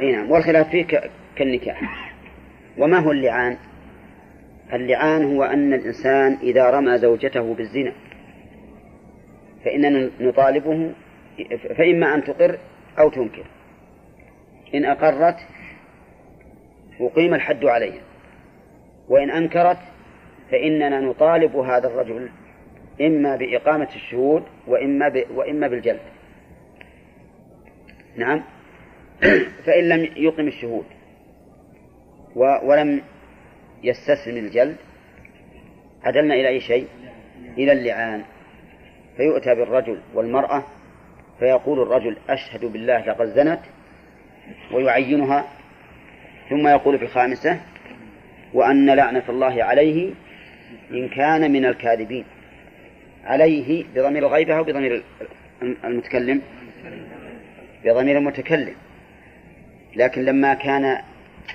إي نعم والخلاف فيه كالنكاح. وما هو اللعان؟ اللعان هو أن الإنسان إذا رمى زوجته بالزنا فإننا نطالبه فإما أن تقر أو تنكر. إن أقرت أقيم الحد عليها وإن أنكرت فإننا نطالب هذا الرجل إما بإقامة الشهود وإما ب... وإما بالجلد. نعم. فإن لم يقم الشهود و... ولم يستسلم الجلد عدلنا إلى أي شيء؟ إلى اللعان. فيؤتى بالرجل والمرأة فيقول الرجل أشهد بالله لقد زنت ويعينها ثم يقول في الخامسة وأن لعنة الله عليه إن كان من الكاذبين. عليه بضمير الغيبة أو بضمير المتكلم؟ بضمير المتكلم. لكن لما كان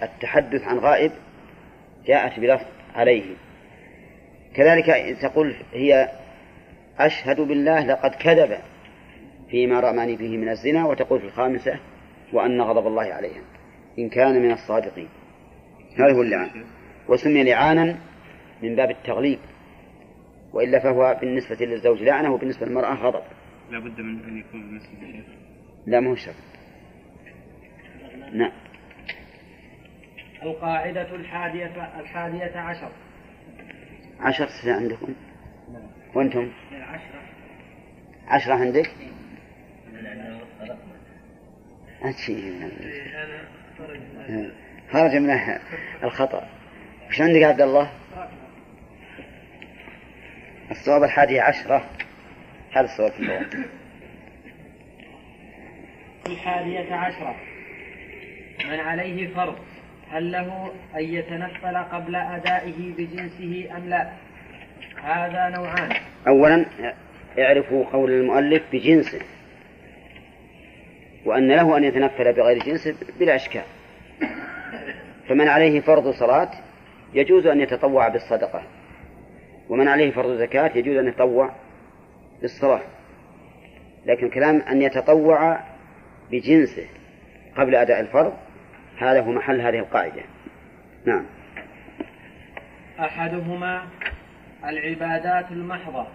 التحدث عن غائب جاءت بلفظ عليه. كذلك تقول هي أشهد بالله لقد كذب فيما رماني به من الزنا وتقول في الخامسة وأن غضب الله عليها. إن كان من الصادقين. هذا هو اللعان. وسمي لعانا من باب التغليب. وإلا فهو بالنسبة للزوج لعنة وبالنسبة للمرأة غضب. لا بد من أن يكون بالنسبة للشيخ لا ما هو شرط. نعم. القاعدة الحادية الحادية عشر. عشر سنة عندكم؟ وأنتم؟ عشرة عشرة عندك؟ أتشي. خرج من الخطأ. وش عندك عبد الله؟ الصواب الحادية عشرة. هذا الصواب في الحادية عشرة. من عليه فرض. هل له أن يتنفل قبل أدائه بجنسه أم لا؟ هذا نوعان. أولا اعرفوا قول المؤلف بجنسه وأن له أن يتنفل بغير جنسه بلا إشكال. فمن عليه فرض صلاة يجوز أن يتطوع بالصدقة. ومن عليه فرض زكاة يجوز أن يتطوع بالصلاة لكن كلام أن يتطوع بجنسه قبل أداء الفرض هذا هو محل هذه القاعدة. نعم. أحدهما العبادات المحضة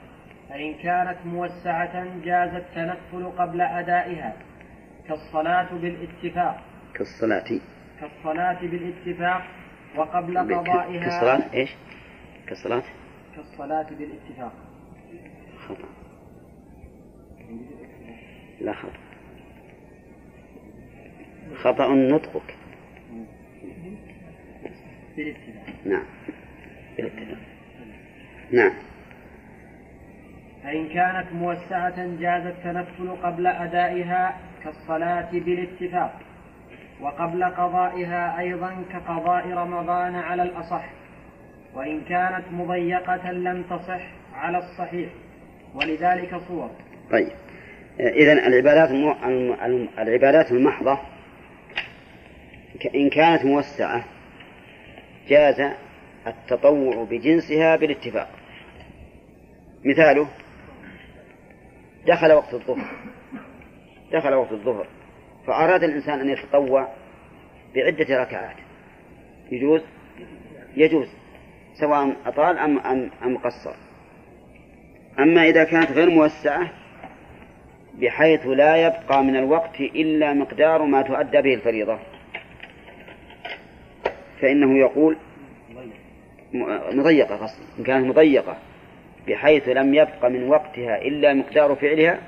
فإن كانت موسعة جاز التنفل قبل أدائها كالصلاة بالاتفاق. كالصلاة. كالصلاة بالاتفاق وقبل قضائها. كالصلاة إيش؟ كالصلاة. كالصلاة بالاتفاق. خطأ. لا خطأ. خطأ نطقك. بالاتفاق. نعم. بالاتفاق نعم. فإن كانت موسعة جاز التنفل قبل أدائها كالصلاة بالاتفاق وقبل قضائها أيضا كقضاء رمضان على الأصح. وإن كانت مضيقة لم تصح على الصحيح. ولذلك صور. طيب. إذا العبادات العبادات المحضة إن كانت موسعة جاز التطوع بجنسها بالاتفاق. مثاله دخل وقت الظهر. دخل وقت الظهر. فأراد الإنسان أن يتطوع بعدة ركعات. يجوز؟ يجوز. سواء أطال أم أم أم قصر. أما إذا كانت غير موسعة بحيث لا يبقى من الوقت إلا مقدار ما تؤدى به الفريضة. فإنه يقول مضيقة قصدي إن كانت مضيقة بحيث لم يبق من وقتها إلا مقدار فعلها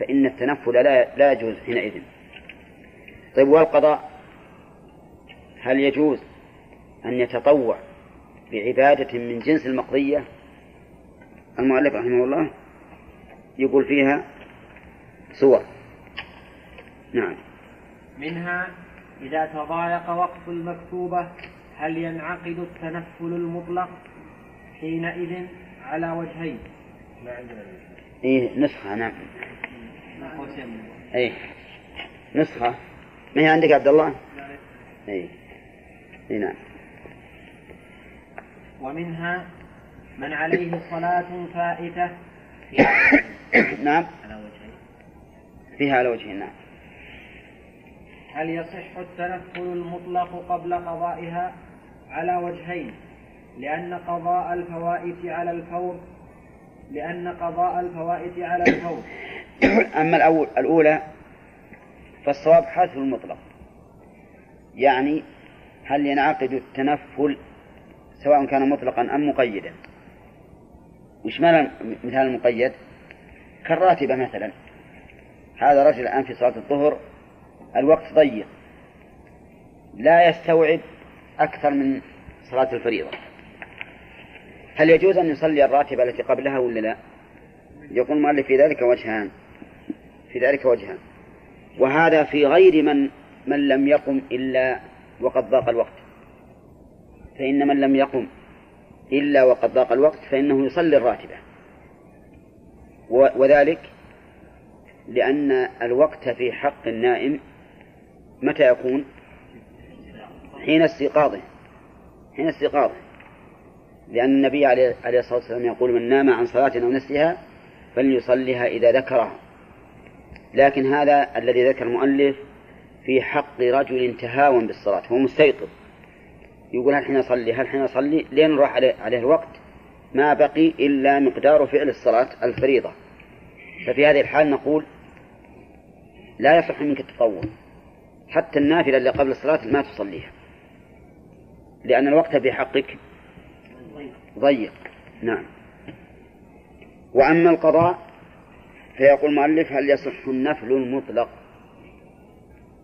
فإن التنفل لا لا يجوز حينئذ. طيب والقضاء؟ هل يجوز أن يتطوع بعبادة من جنس المقضية. المؤلف رحمه الله يقول فيها صور نعم. منها إذا تضايق وقت المكتوبة هل ينعقد التنفل المطلق حينئذ على وجهين؟ إيه نسخة نعم. إيه نسخة. ما هي عندك عبد الله؟ إيه. إيه نعم. ومنها من عليه صلاة فائتة نعم. على وجهين فيها على وجه نعم. هل يصح التنفل المطلق قبل قضائها على وجهين؟ لأن قضاء الفوائت على الفور لأن قضاء الفوائت على الفور. أما الأول الأولى فالصواب حذف المطلق. يعني هل ينعقد التنفل سواء كان مطلقا أم مقيدا. وش معنى مثال المقيد؟ كالراتبة مثلا. هذا رجل الآن في صلاة الظهر الوقت ضيق. لا يستوعب أكثر من صلاة الفريضة. هل يجوز أن يصلي الراتبة التي قبلها ولا لا؟ يقول المؤلف في ذلك وجهان. في ذلك وجهان. وهذا في غير من من لم يقم إلا وقد ضاق الوقت. فإن من لم يقم إلا وقد ضاق الوقت فإنه يصلي الراتبة. وذلك لأن الوقت في حق النائم متى يكون؟ حين استيقاظه. حين استيقاظه. لأن النبي عليه عليه الصلاة والسلام يقول من نام عن صلاة أو نسيها فليصليها إذا ذكرها. لكن هذا الذي ذكر المؤلف في حق رجل تهاون بالصلاة هو مستيقظ. يقول هل حين أصلي؟ هل حين أصلي؟ لين راح عليه, الوقت. ما بقي إلا مقدار فعل الصلاة الفريضة. ففي هذه الحال نقول لا يصح منك التطوع حتى النافلة اللي قبل الصلاة ما تصليها. لأن الوقت في حقك ضيق. نعم. وأما القضاء فيقول المؤلف هل يصح النفل المطلق؟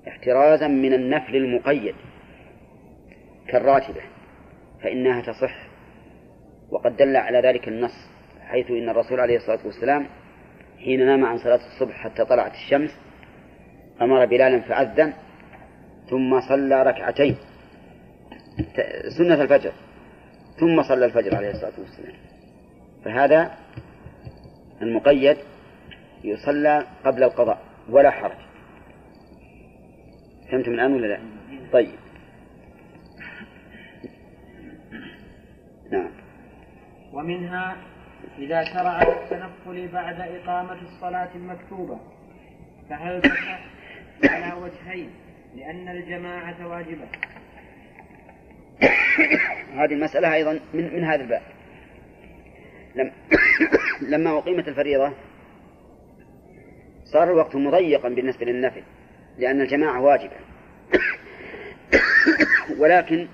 احترازا من النفل المقيد. كالراتبة فإنها تصح. وقد دل على ذلك النص حيث إن الرسول عليه الصلاة والسلام حين نام عن صلاة الصبح حتى طلعت الشمس أمر بلالا فأذن ثم صلى ركعتين. سنة الفجر ثم صلى الفجر عليه الصلاة والسلام. فهذا المقيد يصلى قبل القضاء ولا حرج. فهمتم الآن ولا لا؟ طيب. نعم. ومنها إذا شرع التنفل بعد إقامة الصلاة المكتوبة فهل تصح على وجهين لأن الجماعة واجبة؟ هذه المسألة أيضا من, من هذا الباب. لم لما أقيمت الفريضة صار الوقت مضيقا بالنسبة للنفل لأن الجماعة واجبة. ولكن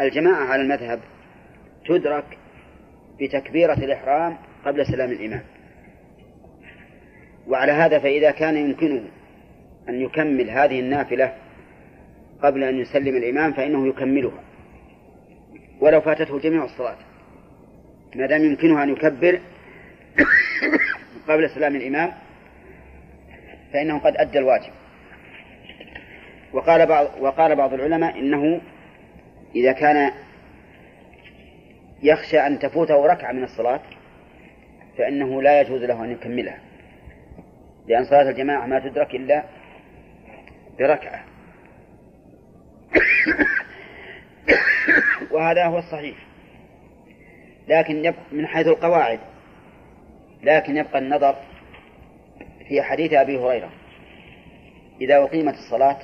الجماعة على المذهب تدرك بتكبيرة الإحرام قبل سلام الإمام. وعلى هذا فإذا كان يمكنه أن يكمل هذه النافلة قبل أن يسلم الإمام فإنه يكملها. ولو فاتته جميع الصلاة. ما دام يمكنه أن يكبر قبل سلام الإمام فإنه قد أدى الواجب. وقال بعض وقال بعض العلماء إنه إذا كان يخشى أن تفوته ركعة من الصلاة فإنه لا يجوز له أن يكملها لأن صلاة الجماعة ما تدرك إلا بركعة. وهذا هو الصحيح. لكن يبقى من حيث القواعد. لكن يبقى النظر في حديث أبي هريرة. إذا أقيمت الصلاة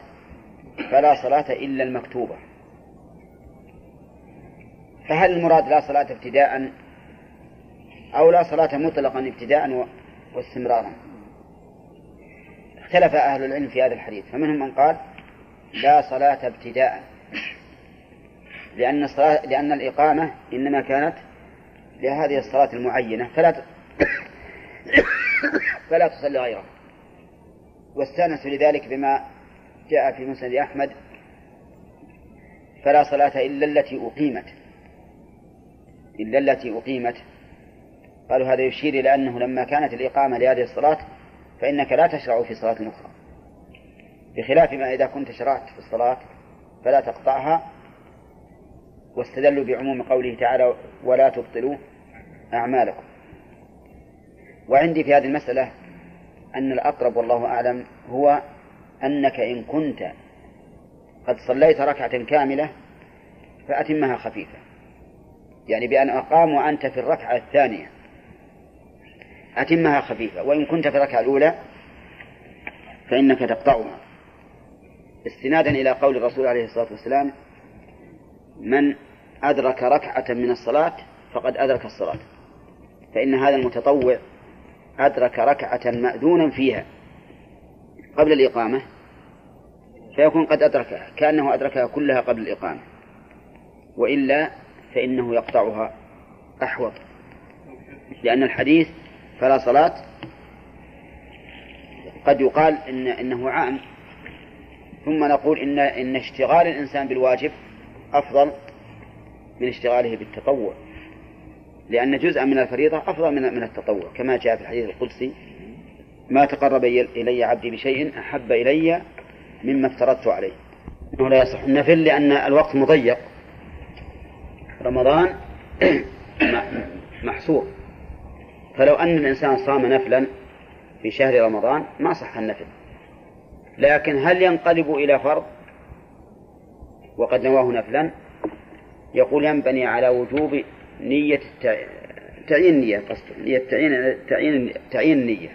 فلا صلاة إلا المكتوبة. فهل المراد لا صلاة ابتداء أو لا صلاة مطلقا ابتداء واستمرارا اختلف أهل العلم في هذا الحديث فمنهم من قال لا صلاة ابتداء لأن الصلاة لأن الإقامة إنما كانت لهذه الصلاة المعينة فلا. فلا تصلي غيرها واستانسوا لذلك بما جاء في مسند أحمد فلا صلاة إلا التي أقيمت إلا التي أقيمت. قالوا هذا يشير إلى أنه لما كانت الإقامة لهذه الصلاة فإنك لا تشرع في صلاة أخرى. بخلاف ما إذا كنت شرعت في الصلاة فلا تقطعها واستدلوا بعموم قوله تعالى ولا تبطلوا أعمالكم. وعندي في هذه المسألة أن الأقرب والله أعلم هو أنك إن كنت قد صليت ركعة كاملة فأتمها خفيفة. يعني بأن أقام وأنت في الركعة الثانية. أتمها خفيفة. وإن كنت في الركعة الأولى فإنك تقطعها. استنادا إلى قول الرسول عليه الصلاة والسلام من أدرك ركعة من الصلاة فقد أدرك الصلاة. فإن هذا المتطوع أدرك ركعة مأذونا فيها قبل الإقامة فيكون قد أدركها كأنه أدركها كلها قبل الإقامة. وإلا فإنه يقطعها أحوط. لأن الحديث فلا صلاة قد يقال إن إنه عام. ثم نقول إن إن اشتغال الإنسان بالواجب أفضل من اشتغاله بالتطوع. لأن جزءا من الفريضة أفضل من من التطوع. كما جاء في الحديث القدسي ما تقرب إلي عبدي بشيء أحب إلي مما افترضت عليه. إنه لا يصح النفل لأن الوقت مضيق. رمضان محصور. فلو أن الإنسان صام نفلا في شهر رمضان ما صح النفل. لكن هل ينقلب إلى فرض؟ وقد نواه نفلا. يقول ينبني على وجوب نية تعيين النية قصد نية تعيين تعيين تعيين النية.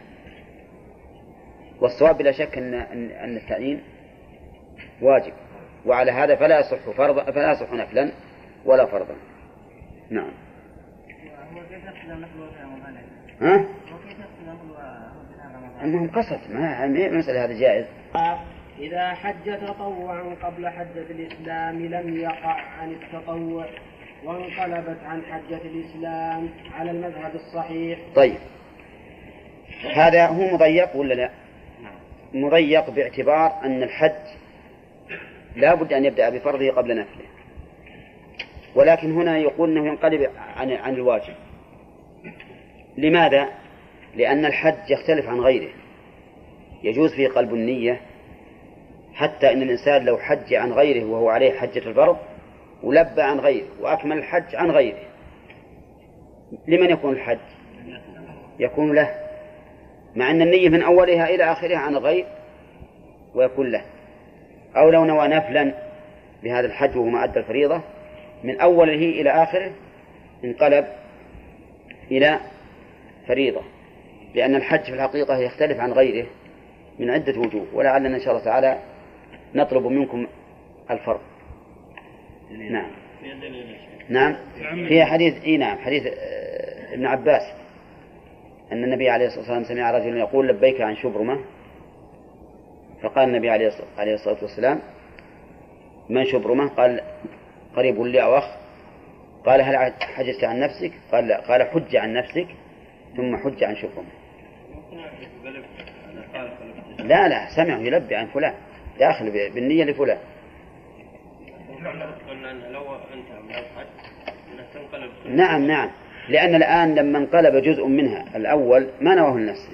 والصواب بلا شك أن أن التعيين واجب. وعلى هذا فلا يصح فرض فلا يصح نفلا. ولا فرضا. نعم. ها؟ المهم قصد ما مسألة هذا جائز؟ إذا حج تطوعا قبل حجة الإسلام لم يقع عن التطوع وانقلبت عن حجة الإسلام على المذهب الصحيح. طيب. هذا هو مضيق ولا لا؟ مضيق باعتبار أن الحج لا بد أن يبدأ بفرضه قبل نفله. ولكن هنا يقول أنه ينقلب عن عن الواجب. لماذا؟ لأن الحج يختلف عن غيره. يجوز فيه قلب النية حتى إن الإنسان لو حج عن غيره وهو عليه حجة الفرض ولبى عن غيره وأكمل الحج عن غيره. لمن يكون الحج؟ يكون له. مع أن النية من أولها إلى آخرها عن الغير ويكون له. أو لو نوى نفلا بهذا الحج وهو ما أدى الفريضة من أوله إلى آخره انقلب إلى فريضة لأن الحج في الحقيقة يختلف عن غيره من عدة وجوه ولعلنا إن شاء الله تعالى نطلب منكم الفرق نعم. نعم. في حديث إي نعم حديث آه، ابن عباس أن النبي عليه الصلاة والسلام سمع رجلا يقول لبيك عن شبرمة. فقال النبي عليه الصلاة والسلام من شبرمة؟ قال قريب لي أو أخ قال هل حجزت عن نفسك؟ قال لا. قال حج عن نفسك ثم حج عن شبرمة لا لا. سمعه يلبي عن فلان. داخل بالنية لفلان. نعم نعم. لأن الآن لما انقلب جزء منها الأول ما نواه لنفسه.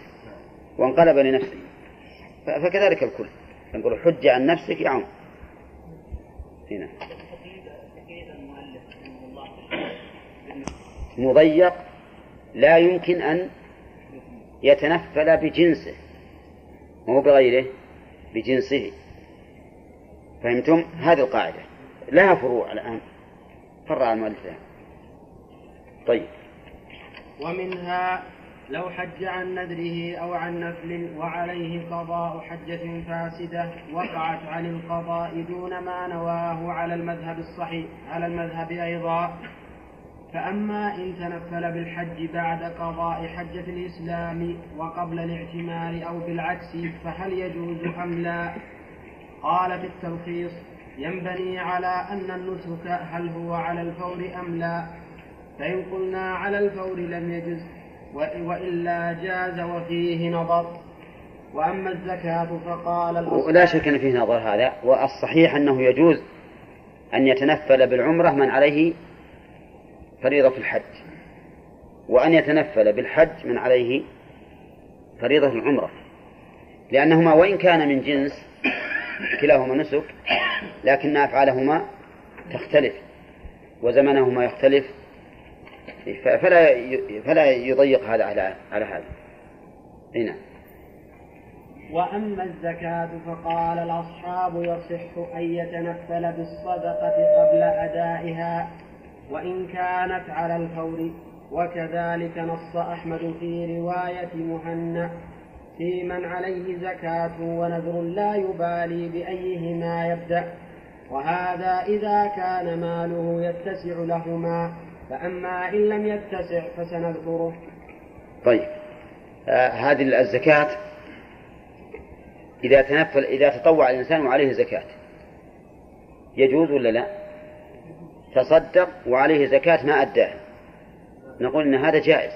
وانقلب لنفسه. فكذلك الكل. نقول حج عن نفسك يعم. هنا. مضيق لا يمكن أن يتنفل بجنسه مو بغيره بجنسه. فهمتم؟ هذه القاعدة. لها فروع الآن. فرع المؤلف طيب. ومنها لو حج عن نذره أو عن نفل وعليه قضاء حجة فاسدة وقعت عن القضاء دون ما نواه على المذهب الصحيح على المذهب أيضا. فأما إن تنفل بالحج بعد قضاء حجة الإسلام وقبل الاعتمار أو بالعكس فهل يجوز أم لا؟ قال في التلخيص ينبني على أن النسك هل هو على الفور أم لا؟ فإن قلنا على الفور لم يجز وإلا جاز وفيه نظر وأما الزكاة فقال ولا شك أن فيه نظر هذا والصحيح أنه يجوز أن يتنفل بالعمرة من عليه فريضة الحج. وأن يتنفل بالحج من عليه فريضة العمرة. لأنهما وإن كان من جنس كلاهما نسك لكن أفعالهما تختلف وزمنهما يختلف فلا فلا يضيق هذا على على هذا. هنا وأما الزكاة فقال الأصحاب يصح أن يتنفل بالصدقة قبل أدائها. وإن كانت على الفور وكذلك نص أحمد في رواية مهنأ في من عليه زكاة ونذر لا يبالي بأيهما يبدأ وهذا إذا كان ماله يتسع لهما فأما إن لم يتسع فسنذكره طيب آه هذه الزكاة إذا تنفل إذا تطوع الإنسان وعليه زكاة يجوز ولا لا؟ تصدق وعليه زكاة ما أداها نقول إن هذا جائز.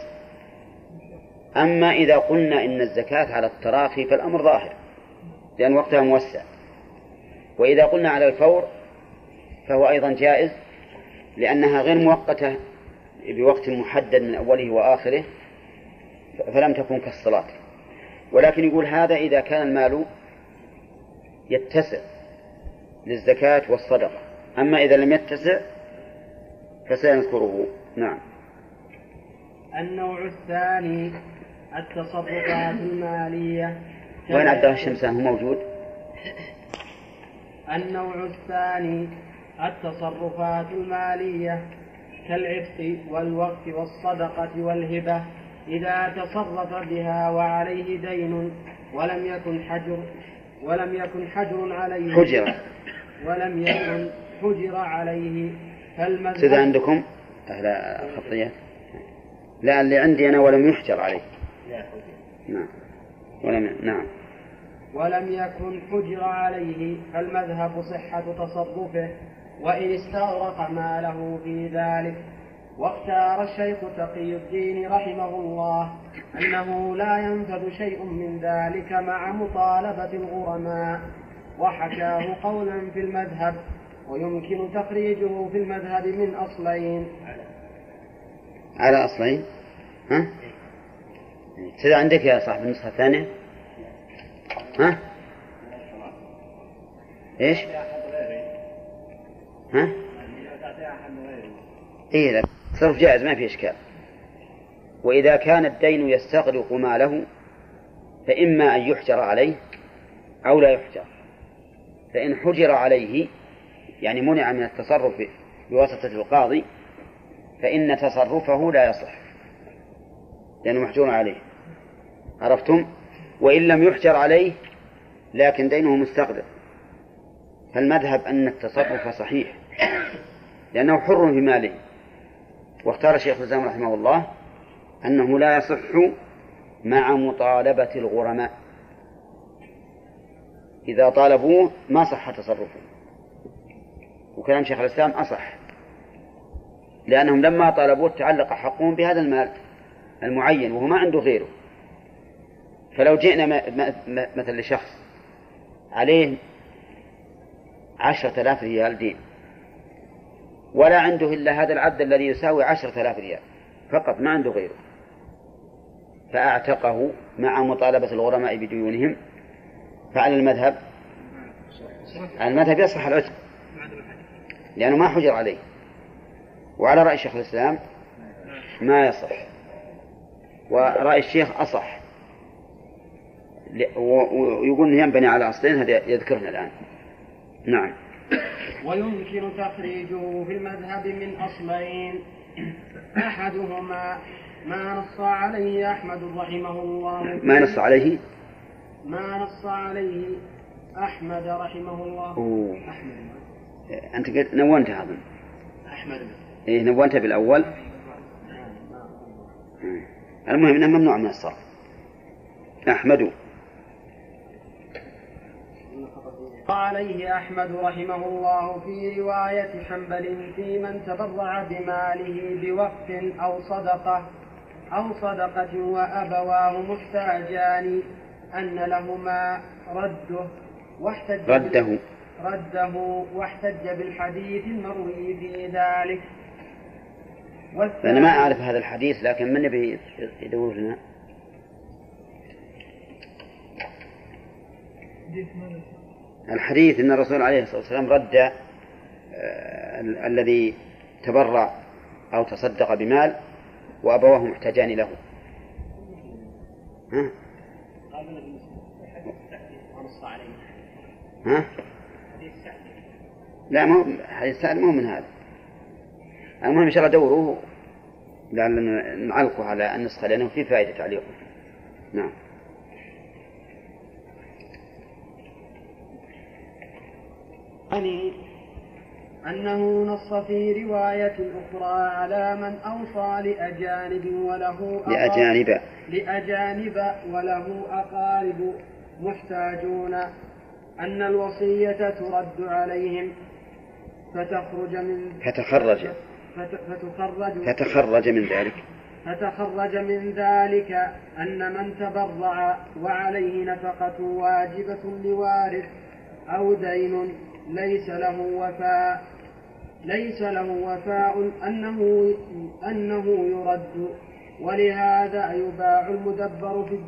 أما إذا قلنا إن الزكاة على التراخي فالأمر ظاهر لأن وقتها موسع. وإذا قلنا على الفور فهو أيضا جائز لأنها غير مؤقتة بوقت محدد من أوله وآخره فلم تكن كالصلاة. ولكن يقول هذا إذا كان المال يتسع للزكاة والصدقة. أما إذا لم يتسع فسيذكره نعم. النوع الثاني التصرفات المالية. وين عبد الله الشمسان هو موجود؟ النوع الثاني التصرفات المالية كالعتق والوقف والصدقة والهبة. إذا تصرف بها وعليه دين ولم يكن حجر ولم يكن حجر عليه. حجر. ولم يكن حجر عليه. فالمذهب عندكم؟ أهل الخطية لا اللي عندي أنا ولم يحجر عليه نعم. ولم نعم. ولم يكن حجر عليه فالمذهب صحة تصرفه وإن استغرق ماله في ذلك. واختار الشيخ تقي الدين رحمه الله أنه لا ينفذ شيء من ذلك مع مطالبة الغرماء. وحكاه قولا في المذهب ويمكن تخريجه في المذهب من أصلين على أصلين ها؟ كذا عندك يا صاحب النسخة الثانية ها؟ إيش؟ ها؟ اي لا تصرف جائز ما في إشكال وإذا كان الدين يستغرق ماله فإما أن يحجر عليه أو لا يحجر فإن حجر عليه يعني منع من التصرف بواسطة القاضي فإن تصرفه لا يصح. لأنه محجور عليه. عرفتم؟ وإن لم يحجر عليه لكن دينه مستقدر فالمذهب أن التصرف صحيح. لأنه حر في ماله. واختار شيخ الإسلام رحمه الله أنه لا يصح مع مطالبة الغرماء. إذا طالبوه ما صح تصرفه. وكلام شيخ الإسلام أصح. لأنهم لما طالبوه تعلق حقهم بهذا المال المعين وهو ما عنده غيره. فلو جئنا مثلا لشخص عليه عشرة آلاف ريال دين ولا عنده إلا هذا العبد الذي يساوي عشرة آلاف ريال فقط ما عنده غيره. فأعتقه مع مطالبة الغرماء بديونهم فعلى المذهب المذهب يصح العتق. لأنه ما حجر عليه. وعلى رأي شيخ الإسلام ما يصح. ورأي الشيخ أصح. ويقول أنه ينبني على أصلين هذا يذكرنا الآن. نعم. ويمكن تخريجه في المذهب من أصلين. أحدهما ما نص عليه أحمد رحمه الله. ما نص عليه؟ ما نص عليه أحمد رحمه الله. أوه. أحمد. أنت قلت نونتها أظن أحمد. إيه نونتها بالأول. المهم أنه ممنوع من الصرف. أحمد. وعليه أحمد رحمه الله في رواية حنبل في من تبرع بماله بوقف أو صدقة أو صدقة وأبواه محتاجان أن لهما رده واحتج رده. رده واحتج بالحديث المروي في ذلك أنا ما أعرف هذا الحديث لكن من يبي يدور لنا الحديث أن الرسول عليه الصلاة والسلام رد آه الذي تبرع أو تصدق بمال وأبواه محتاجان له ها؟ ها؟ لا ما هو حديث سعد ما هو من هذا. المهم إن شاء الله دوروه لعلنا نعلقه على النسخة لأنه في فائدة تعليقه. نعم. يعني أنه نص في رواية أخرى على من أوصى لأجانب وله لأجانب. لأجانب وله أقارب محتاجون أن الوصية ترد عليهم. فتخرج من فتخرج. فتخرج. فتخرج من ذلك. فتخرج من ذلك أن من تبرع وعليه نفقة واجبة لوارث أو دين ليس له وفاء ليس له وفاء أنه أنه يرد. ولهذا يباع المدبر في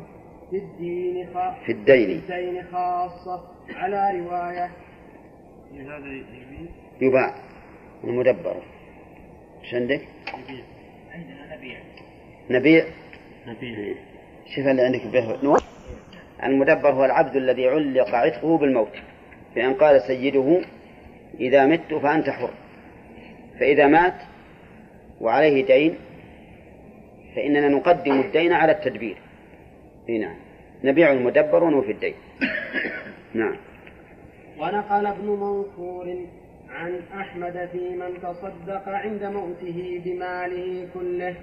في الدين في الدين. في الدين خاصة. على رواية. يباع المدبر. إيش عندك؟ عندنا نبيع؟ نبيع؟ نبيع. شوف اللي عندك به. المدبر هو العبد الذي علق عتقه بالموت. فإن قال سيده إذا مت فأنت حر. فإذا مات وعليه دين فإننا نقدم الدين على التدبير. نعم. نبيع المدبر ونوفي الدين. نعم. ونقل ابن منصور عن أحمد في من تصدق عند موته بماله كله.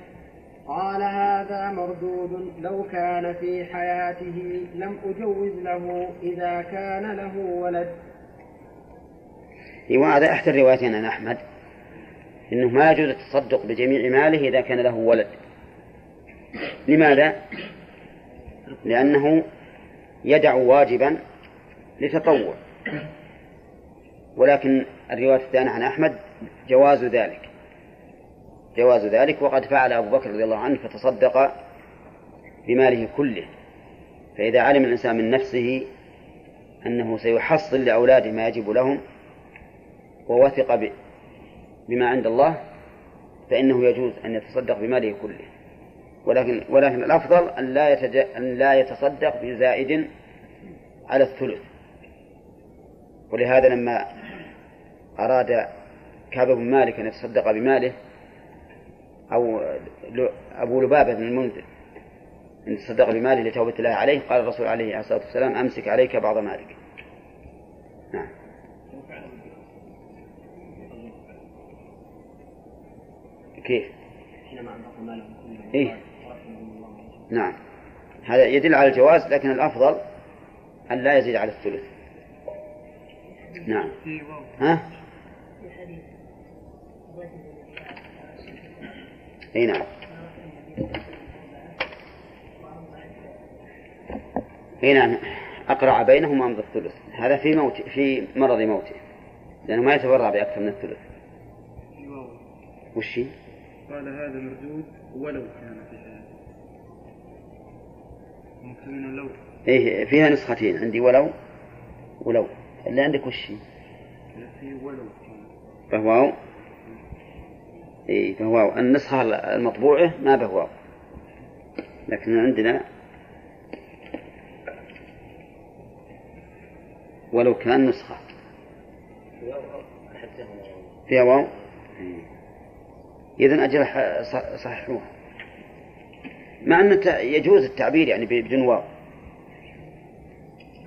قال هذا مردود لو كان في حياته لم أجوز له إذا كان له ولد. وهذا إحدى الروايتين عن أحمد إنه ما يجوز التصدق بجميع ماله إذا كان له ولد. لماذا؟ لأنه يدع واجبا لتطوع. ولكن الرواية الثانية عن أحمد جواز ذلك. جواز ذلك وقد فعل أبو بكر رضي الله عنه فتصدق بماله كله. فإذا علم الإنسان من نفسه أنه سيحصل لأولاده ما يجب لهم ووثق بما عند الله فإنه يجوز أن يتصدق بماله كله. ولكن ولكن الأفضل أن لا. أن لا يتصدق بزائد على الثلث. ولهذا لما أراد كعب بن مالك أن يتصدق بماله أو أبو لبابة بن المنذر أن يتصدق بماله لتوبة الله عليه قال الرسول عليه الصلاة والسلام أمسك عليك بعض مالك نعم كيف؟ إيه؟ نعم هذا يدل على الجواز لكن الأفضل أن لا يزيد على الثلث نعم ها؟ اي نعم. اي نعم. أقرع بينهما امضى الثلث. هذا في موت في مرض موته. لأنه ما يتبرع بأكثر من الثلث. وش قال هذا مردود ولو كان ممكن لو إيه فيها نسختين. عندي ولو ولو. اللي عندك وش في ولو فهو إيه فهو النسخة المطبوعة ما به لكن عندنا ولو كان نسخة. فيها واو؟ إذن أجل صححوها. مع أن يجوز التعبير يعني بدون واو.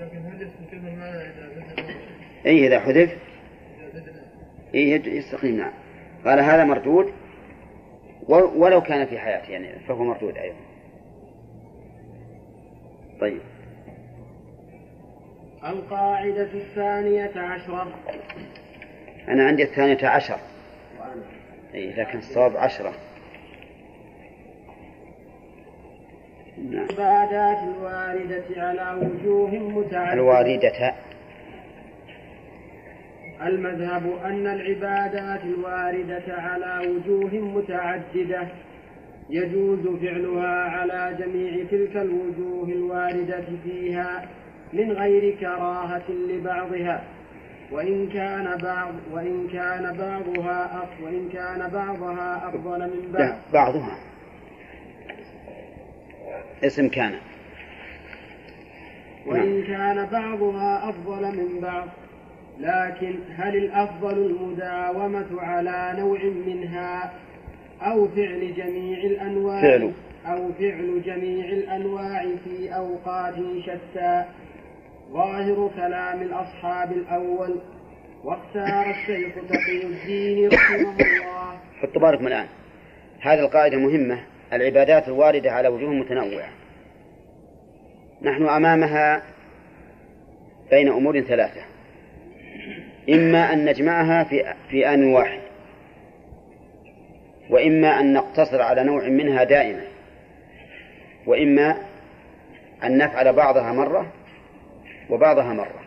لكن المعنى إذا حذف. إيه يستقيم نعم قال هذا مردود ولو كان في حياته يعني فهو مردود أيضا. طيب. القاعدة الثانية عشرة. أنا عندي الثانية عشر. أي لكن الصواب عشرة. نعم. الواردة على وجوه متعددة. الواردة المذهب أن العبادات الواردة على وجوه متعددة يجوز فعلها على جميع تلك الوجوه الواردة فيها من غير كراهة لبعضها. وإن كان بعض وإن كان بعضها أف وإن كان بعضها أفضل من بعض. بعضها. اسم كان. وإن كان بعضها أفضل من بعض. لكن هل الأفضل المداومة على نوع منها أو فعل جميع الأنواع؟ فعل. أو فعل جميع الأنواع في أوقات شتى؟ ظاهر كلام الأصحاب الأول. واختار الشيخ تقي الدين رحمه الله. حطوا بالكم الآن. هذه القاعدة مهمة. العبادات الواردة على وجوه متنوعة. نحن أمامها بين أمور ثلاثة. إما أن نجمعها في في آن واحد وإما أن نقتصر على نوع منها دائما وإما أن نفعل بعضها مرة وبعضها مرة.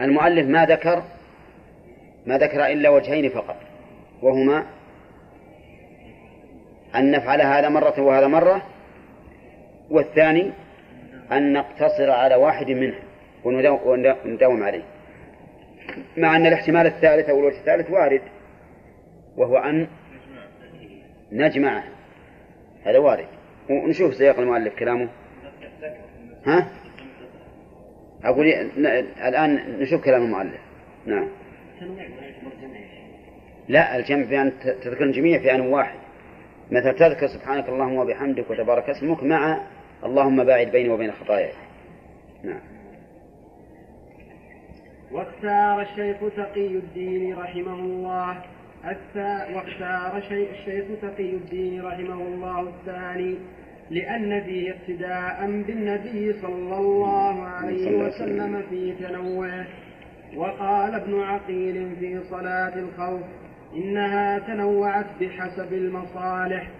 المؤلف ما ذكر ما ذكر إلا وجهين فقط وهما أن نفعل هذا مرة وهذا مرة والثاني أن نقتصر على واحد منها ونداوم عليه. مع أن الاحتمال الثالث أو الوجه الثالث وارد وهو أن نجمعه هذا وارد. ونشوف سياق المؤلف كلامه. ها؟ أقول الآن نشوف كلام المؤلف. نعم. لا الجمع بأن تذكر الجميع في آن واحد. مثلا تذكر سبحانك اللهم وبحمدك وتبارك اسمك مع اللهم باعد بيني وبين خطاياي نعم. واختار الشيخ تقي الدين رحمه الله. واختار الشيخ تقي الدين رحمه الله الثاني لأن فيه اقتداء بالنبي صلى الله عليه وسلم في تنوعه وقال ابن عقيل في صلاة الخوف إنها تنوعت بحسب المصالح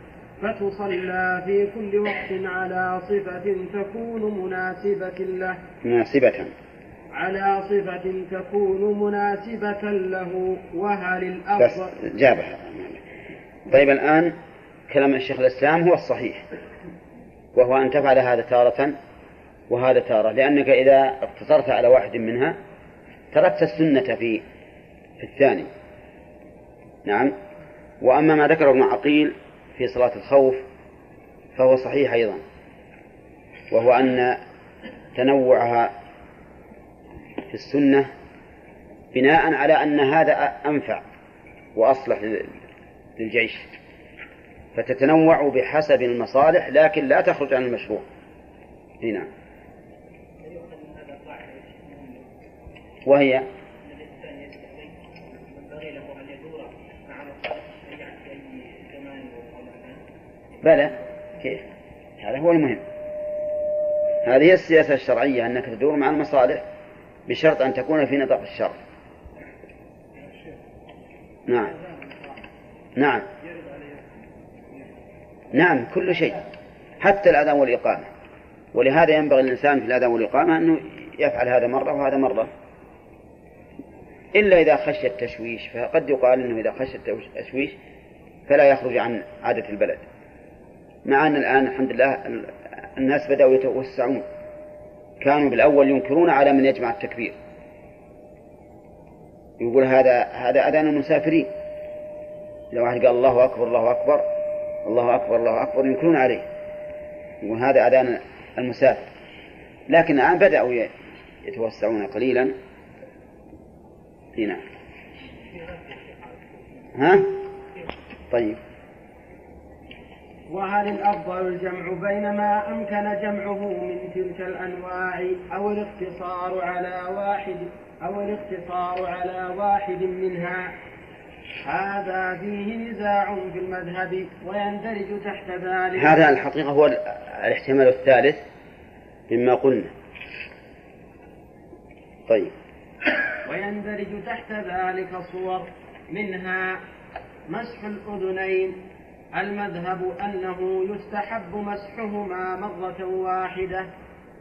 فتصلى في كل وقت على صفة تكون مناسبة له. مناسبة. على صفة تكون مناسبة له وهل الأفضل؟ جابها. طيب الآن كلام الشيخ الإسلام هو الصحيح وهو أن تفعل هذا تارة وهذا تارة لأنك إذا اقتصرت على واحد منها تركت السنة في في الثاني. نعم. وأما ما ذكره ابن عقيل في صلاة الخوف فهو صحيح أيضا وهو أن تنوعها في السنة بناء على أن هذا أنفع وأصلح للجيش. فتتنوع بحسب المصالح لكن لا تخرج عن المشروع. هنا. وهي؟ بلى. كيف؟ هذا هو المهم. هذه السياسة الشرعية أنك تدور مع المصالح. بشرط أن تكون في نطاق الشرع نعم. نعم. نعم كل شيء. حتى الأذان والإقامة. ولهذا ينبغي الإنسان في الأذان والإقامة أنه يفعل هذا مرة وهذا مرة. إلا إذا خشي التشويش فقد يقال أنه إذا خشي التشويش فلا يخرج عن عادة البلد. مع أن الآن الحمد لله الناس بدأوا يتوسعون. كانوا بالأول ينكرون على من يجمع التكبير. يقول هذا هذا أذان المسافرين. لو واحد قال الله أكبر الله أكبر الله أكبر الله أكبر ينكرون عليه. وهذا أذان المسافر. لكن الآن بدأوا يتوسعون قليلا. هنا. ها؟ طيب. وهل الأفضل الجمع بين ما أمكن جمعه من تلك الأنواع أو الاقتصار على واحد أو الاقتصار على واحد منها؟ هذا فيه نزاع في المذهب ويندرج تحت ذلك. هذا الحقيقة هو الاحتمال الثالث مما قلنا. طيب. ويندرج تحت ذلك صور منها مسح الأذنين المذهب أنه يستحب مسحهما مرة واحدة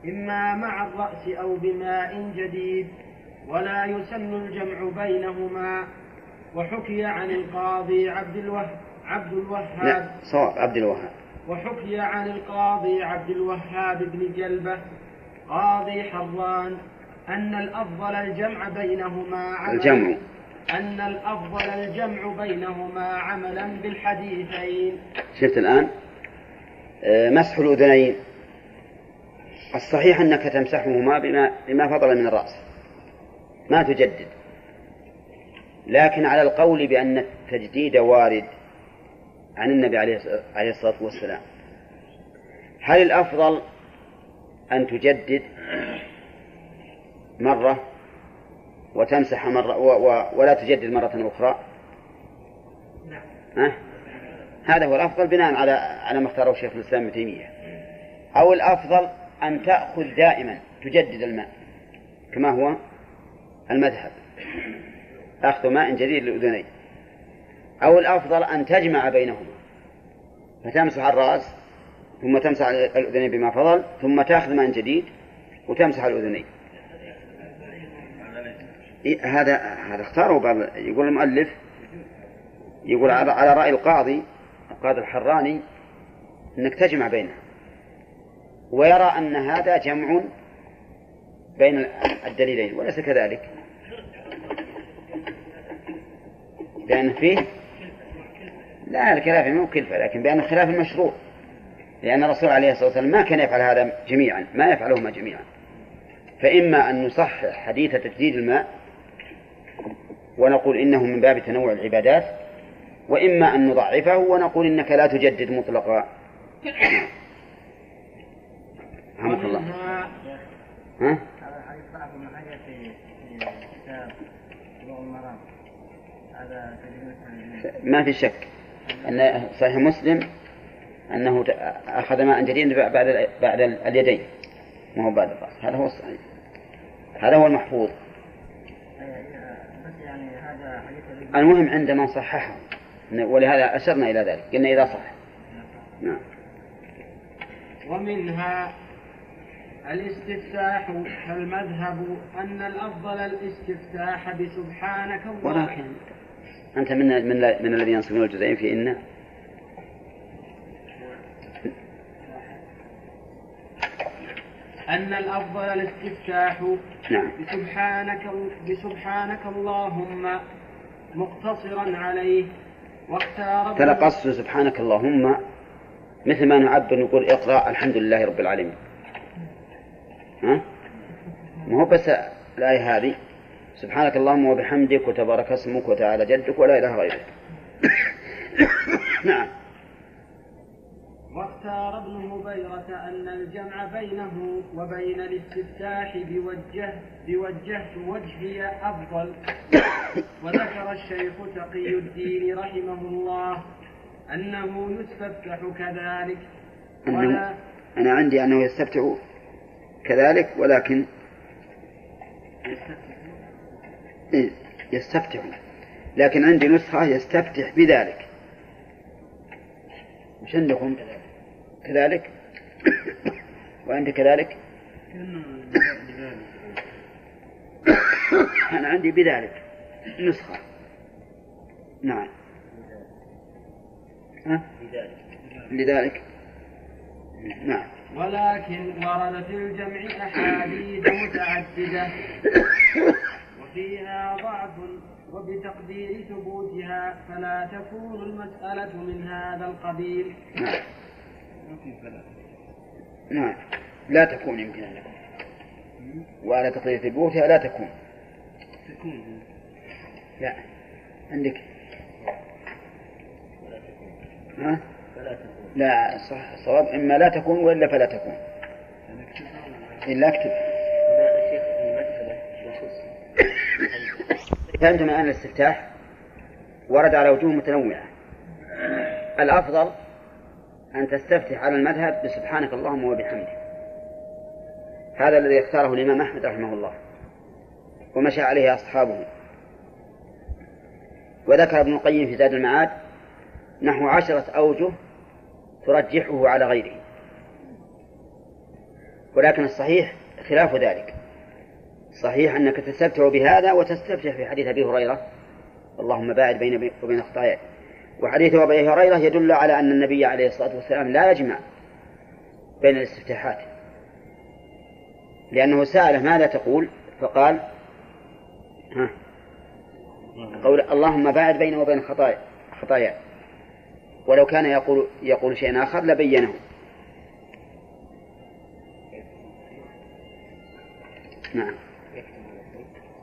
إما مع الرأس أو بماء جديد ولا يسن الجمع بينهما. وحكي عن القاضي عبد الوهاب عبد الوهاب. لا صواب عبد الوهاب. وحكي عن القاضي عبد الوهاب بن جلبة. قاضي حران أن الأفضل الجمع بينهما عملا الجمع. أن الأفضل الجمع بينهما عملا بالحديثين. شفت الآن؟ آه، مسح الأذنين. الصحيح أنك تمسحهما بما, بما فضل من الرأس. ما تجدد. لكن على القول بأن التجديد وارد عن النبي عليه الصلاة والسلام. هل الأفضل أن تجدد مرة وتمسح مرة و و ولا تجدد مرة أخرى. ها؟ هذا هو الأفضل بناء على على ما اختاره شيخ الإسلام ابن تيمية. أو الأفضل أن تأخذ دائما تجدد الماء كما هو المذهب. أخذ ماء جديد للأذنين. أو الأفضل أن تجمع بينهما. فتمسح الرأس ثم تمسح الأذنين بما فضل ثم تأخذ ماء جديد وتمسح الأذنين. هذا هذا اختاره بعض يقول المؤلف يقول على, رأي القاضي القاضي الحراني أنك تجمع بينها ويرى أن هذا جمع بين الدليلين وليس كذلك. لأن فيه لا الخلاف مو كلفة لكن بأن الخلاف المشروع لأن الرسول عليه الصلاة والسلام ما كان يفعل هذا جميعا ما يفعلهما جميعا. فإما أن نصحح حديث تجديد الماء ونقول إنه من باب تنوع العبادات وإما أن نضعفه ونقول إنك لا تجدد مطلقا. رحمك الله. ها؟ ما في شك. أن صحيح مسلم أنه أخذ ماء جديد بعد بعد اليدين. ما هو بعد الرأس. هذا هو الصحيح. هذا هو المحفوظ. المهم عندما صححه. ولهذا أشرنا إلى ذلك. قلنا إذا صح. نعم. ومنها الاستفتاح فالمذهب أن الأفضل الاستفتاح بسبحانك الله؟ ولكن أنت من من من الذين ينصبون الجزئين في إن أن الأفضل الاستفتاح نعم. بسبحانك بسبحانك اللهم مقتصرا عليه. واختار ترى قصد سبحانك اللهم مثل ما نعبر نقول اقرأ الحمد لله رب العالمين. ها؟ ما هو بس الآية هذه. سبحانك اللهم وبحمدك وتبارك اسمك وتعالى جدك ولا إله غيرك نعم. واختار ابن هبيرة أن الجمع بينه وبين الاستفتاح بوجه بوجهت وجهي أفضل. وذكر الشيخ تقي الدين رحمه الله أنه يستفتح كذلك. ولا أنا عندي أنه يستفتح كذلك ولكن إيه، يستفتح. لكن عندي نسخة يستفتح بذلك. مش عندكم؟ كذلك؟ وأنت كذلك؟ أنا عندي بذلك نسخة. نعم. ها؟ لذلك نعم. ولكن ورد في الجمع أحاديث متعددة. وفيها ضعف وبتقدير ثبوتها فلا تكون المسألة من هذا القبيل. نعم. نعم. لا تكون يمكن أن يكون وعلى تقدير ثبوتها لا تكون. تكون. لا. عندك. ها؟ لا صح. الصواب إما لا تكون وإلا فلا تكون. إلا أكتب. فهمتم الآن الاستفتاح ورد على وجوه متنوعة. الأفضل أن تستفتح على المذهب بسبحانك اللهم وبحمدك. هذا الذي اختاره الإمام أحمد رحمه الله ومشى عليه أصحابه. وذكر ابن القيم في زاد المعاد نحو عشرة أوجه ترجحه على غيره. ولكن الصحيح خلاف ذلك. صحيح أنك تستفتح بهذا وتستفتح في حديث أبي هريرة اللهم باعد بين وبين خطاياي وحديث أبي هريرة يدل على أن النبي عليه الصلاة والسلام لا يجمع بين الاستفتاحات. لأنه سأله ماذا تقول؟ فقال ها قول اللهم باعد بيني وبين خطايا خطايا. ولو كان يقول يقول شيئا آخر لبينه. نعم.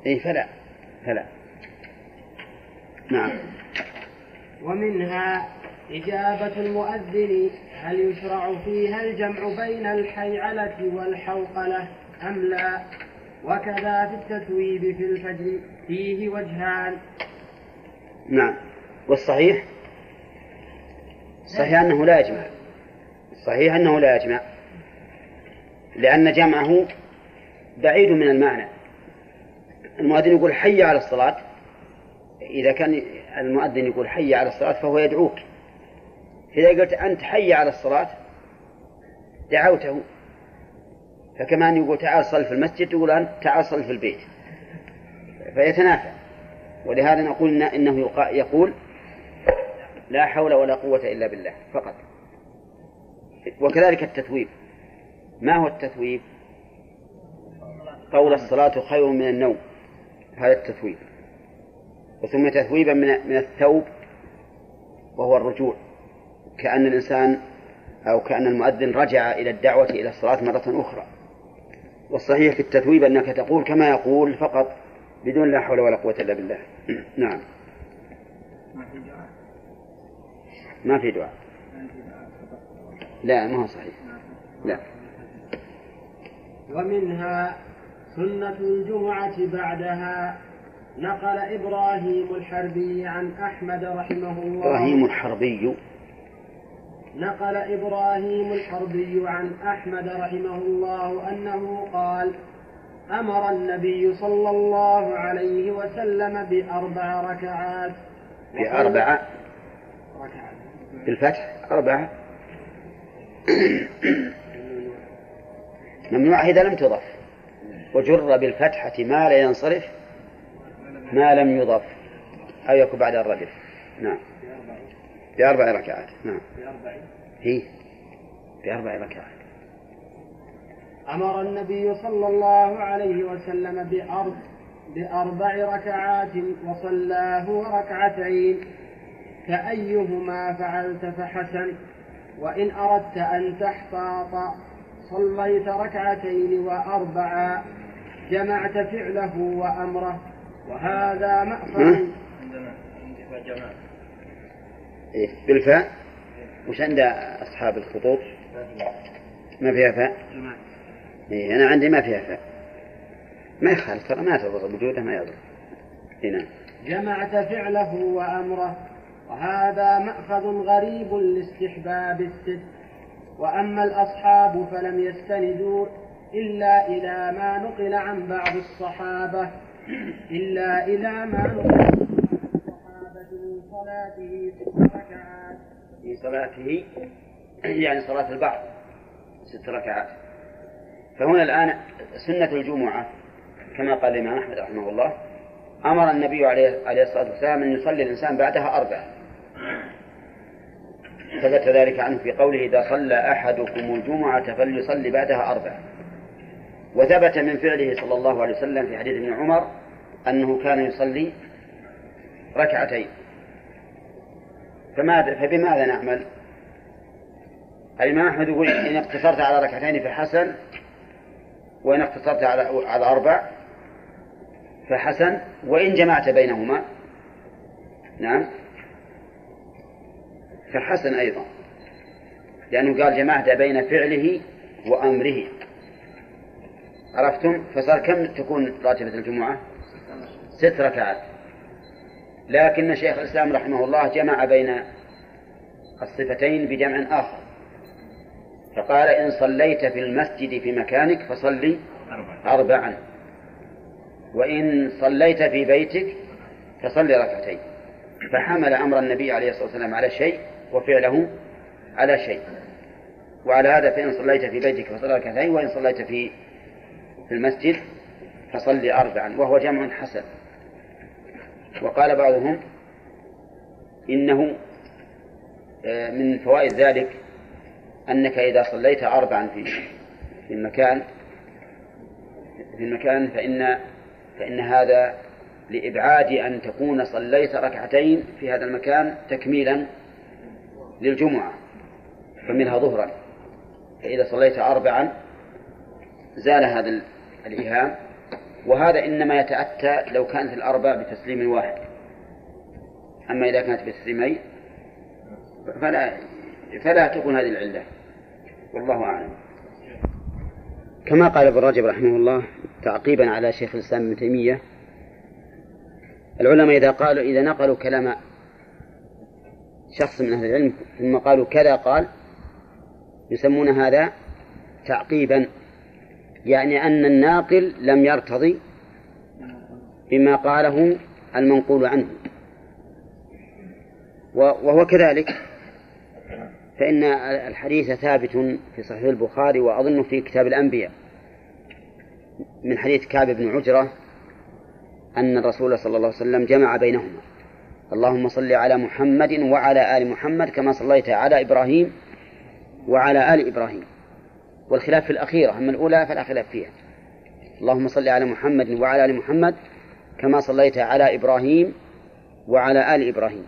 إيه فلا فلا. نعم. ومنها إجابة المؤذن هل يشرع فيها الجمع بين الحيعلة والحوقلة أم لا؟ وكذا في التثويب في الفجر فيه وجهان. نعم. والصحيح؟ صحيح أنه لا يجمع. صحيح أنه لا يجمع. لأن جمعه بعيد من المعنى. المؤذن يقول حي على الصلاة. إذا كان المؤذن يقول حي على الصلاة فهو يدعوك. إذا قلت أنت حي على الصلاة دعوته. فكما أن يقول تعال صل في المسجد تقول أنت تعال صل في البيت. فيتنافى. ولهذا نقول إنه يقول لا حول ولا قوة إلا بالله فقط. وكذلك التثويب. ما هو التثويب؟ قول الصلاة خير من النوم. هذا التثويب. وسمي تثويبا من من الثوب وهو الرجوع. كأن الإنسان أو كأن المؤذن رجع إلى الدعوة إلى الصلاة مرة أخرى. والصحيح في التثويب أنك تقول كما يقول فقط بدون لا حول ولا قوة إلا بالله. نعم. ما في دعاء. لا ما هو صحيح. لا. ومنها سنة الجمعة بعدها. نقل إبراهيم الحربي عن أحمد رحمه الله. إبراهيم الحربي. نقل إبراهيم الحربي عن أحمد رحمه الله أنه قال أمر النبي صلى الله عليه وسلم بأربع ركعات. بأربع؟ ركعات. بالفتح؟ أربعة ممنوع إذا لم تضف. وجر بالفتحة ما لا ينصرف. ما لم يضف أو يكون بعد الردف. نعم. بأربع ركعات. نعم. هي. بأربع ركعات. أمر النبي صلى الله عليه وسلم بأربع بأربع ركعات وصلاه ركعتين. فأيهما فعلت فحسن. وإن أردت أن تحتاط صليت ركعتين وأربعا. جمعت فعله وأمره. وهذا مأخذ عندنا عندنا جماعة. إيه بالفاء؟ وش عند أصحاب الخطوط؟ ما فيها فاء؟ جماعة. إيه أنا عندي ما فيها فاء. ما يخالف ترى ما تضر وجوده ما يضر. إيه نعم. جمعت فعله وأمره. وهذا مأخذ غريب لاستحباب الست وأما الأصحاب فلم يستندوا إلا إلى ما نقل عن بعض الصحابة. إلا إلى ما من صلاته ست ركعات. في صلاته يعني صلاة البعض ست ركعات. فهنا الآن سنة الجمعة كما قال الإمام أحمد رحمه الله أمر النبي عليه الصلاة والسلام أن يصلي الإنسان بعدها أربعة. ثبت ذلك عنه في قوله إذا صلى أحدكم الجمعة فليصلي بعدها أربعة. وثبت من فعله صلى الله عليه وسلم في حديث ابن عمر أنه كان يصلي ركعتين فماذا فبماذا نعمل؟ الإمام أحمد يقول إن اقتصرت على ركعتين فحسن وإن اقتصرت على على أربع فحسن وإن جمعت بينهما نعم فحسن أيضا لأنه قال جمعت بين فعله وأمره عرفتم؟ فصار كم تكون راتبة الجمعة؟ ست ركعات. لكن شيخ الإسلام رحمه الله جمع بين الصفتين بجمع آخر. فقال إن صليت في المسجد في مكانك فصلي أربعا. وإن صليت في بيتك فصلي ركعتين. فحمل أمر النبي عليه الصلاة والسلام على شيء وفعله على شيء. وعلى هذا فإن صليت في بيتك فصلي ركعتين وإن صليت في في المسجد فصلي أربعا وهو جمع حسن. وقال بعضهم إنه آه، من فوائد ذلك أنك إذا صليت أربعا في في المكان في المكان فإن فإن هذا لإبعاد أن تكون صليت ركعتين في هذا المكان تكميلا للجمعة فمنها ظهرا. فإذا صليت أربعا زال هذا الإيهام وهذا إنما يتأتى لو كانت الأربع بتسليم واحد. أما إذا كانت بتسليمين فلا فلا تكون هذه العلة. والله أعلم. كما قال ابن رجب رحمه الله تعقيبا على شيخ الإسلام ابن تيمية العلماء إذا قالوا إذا نقلوا كلام شخص من أهل العلم ثم قالوا كذا قال يسمون هذا تعقيبا يعني أن الناقل لم يرتضي بما قاله المنقول عنه. وهو كذلك. فإن الحديث ثابت في صحيح البخاري وأظنه في كتاب الأنبياء. من حديث كعب بن عجرة أن الرسول صلى الله عليه وسلم جمع بينهما. اللهم صل على محمد وعلى آل محمد كما صليت على إبراهيم وعلى آل إبراهيم. والخلاف في الأخيرة أما الأولى فلا خلاف فيها. اللهم صل على محمد وعلى آل محمد كما صليت على إبراهيم وعلى آل إبراهيم.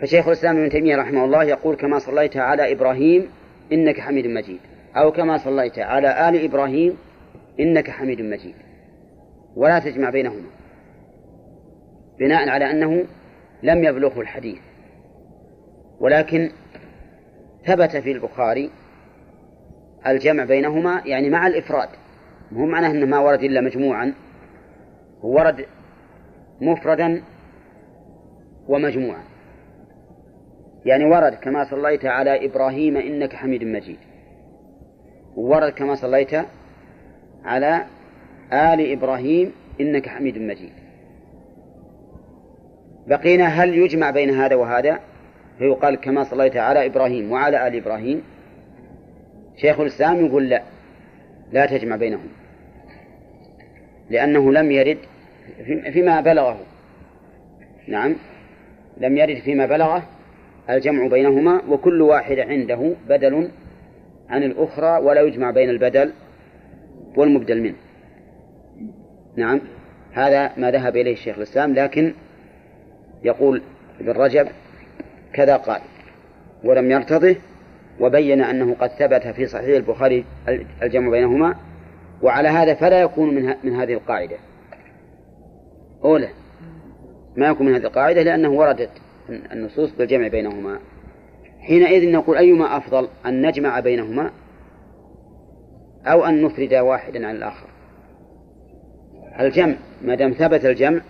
فشيخ الإسلام ابن تيمية رحمه الله يقول كما صليت على إبراهيم إنك حميد مجيد أو كما صليت على آل إبراهيم إنك حميد مجيد. ولا تجمع بينهما بناء على أنه لم يبلغه الحديث. ولكن ثبت في البخاري الجمع بينهما يعني مع الإفراد. مو معناه أنه ما ورد إلا مجموعا. ورد مفردا ومجموعا. يعني ورد كما صليت على إبراهيم إنك حميد مجيد. ورد كما صليت على آل إبراهيم إنك حميد مجيد. بقينا هل يجمع بين هذا وهذا؟ فيقال كما صليت على إبراهيم وعلى آل إبراهيم. شيخ الإسلام يقول لا لا تجمع بينهم لأنه لم يرد فيما بلغه. نعم لم يرد فيما بلغه الجمع بينهما وكل واحد عنده بدل عن الأخرى ولا يجمع بين البدل والمبدل منه. نعم هذا ما ذهب إليه الشيخ الإسلام لكن يقول ابن رجب كذا قال ولم يرتضه وبين أنه قد ثبت في صحيح البخاري الجمع بينهما وعلى هذا فلا يكون من, من هذه القاعدة. أولى ما يكون من هذه القاعدة لأنه وردت النصوص بالجمع بينهما. حينئذ نقول أيما أفضل أن نجمع بينهما أو أن نفرد واحدا عن الآخر. الجمع ما دام ثبت الجمع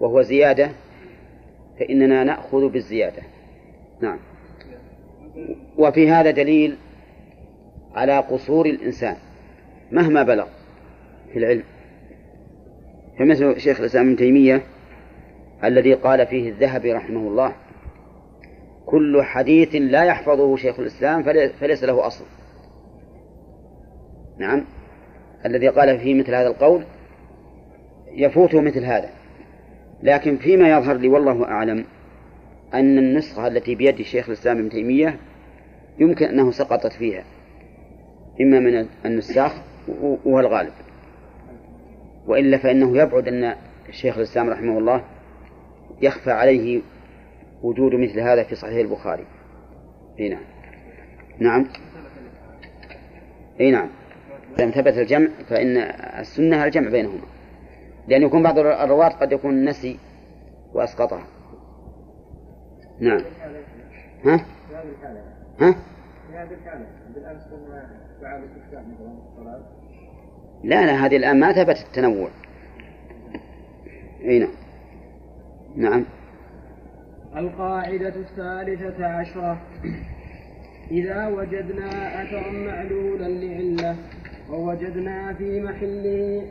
وهو زيادة فإننا نأخذ بالزيادة. نعم. وفي هذا دليل على قصور الإنسان مهما بلغ في العلم. فمثل شيخ الإسلام ابن تيمية الذي قال فيه الذهبي رحمه الله؟ كل حديث لا يحفظه شيخ الإسلام فليس له أصل. نعم. الذي قال فيه مثل هذا القول يفوته مثل هذا. لكن فيما يظهر لي والله أعلم أن النسخة التي بيد شيخ الإسلام ابن تيمية يمكن أنه سقطت فيها إما من النساخ وهو الغالب. وإلا فإنه يبعد أن الشيخ الإسلام رحمه الله يخفى عليه وجود مثل هذا في صحيح البخاري. إي نعم. نعم. إي نعم. لم ثبت الجمع فإن السنة الجمع بينهما. لأن يكون بعض الرواة قد يكون نسي وأسقطها. نعم. ها؟ ها؟ لا لا هذه الآن ما ثبت التنوع. أي نعم. نعم. القاعدة الثالثة عشرة. إذا وجدنا أثرا معلولا لعلة ووجدنا في محله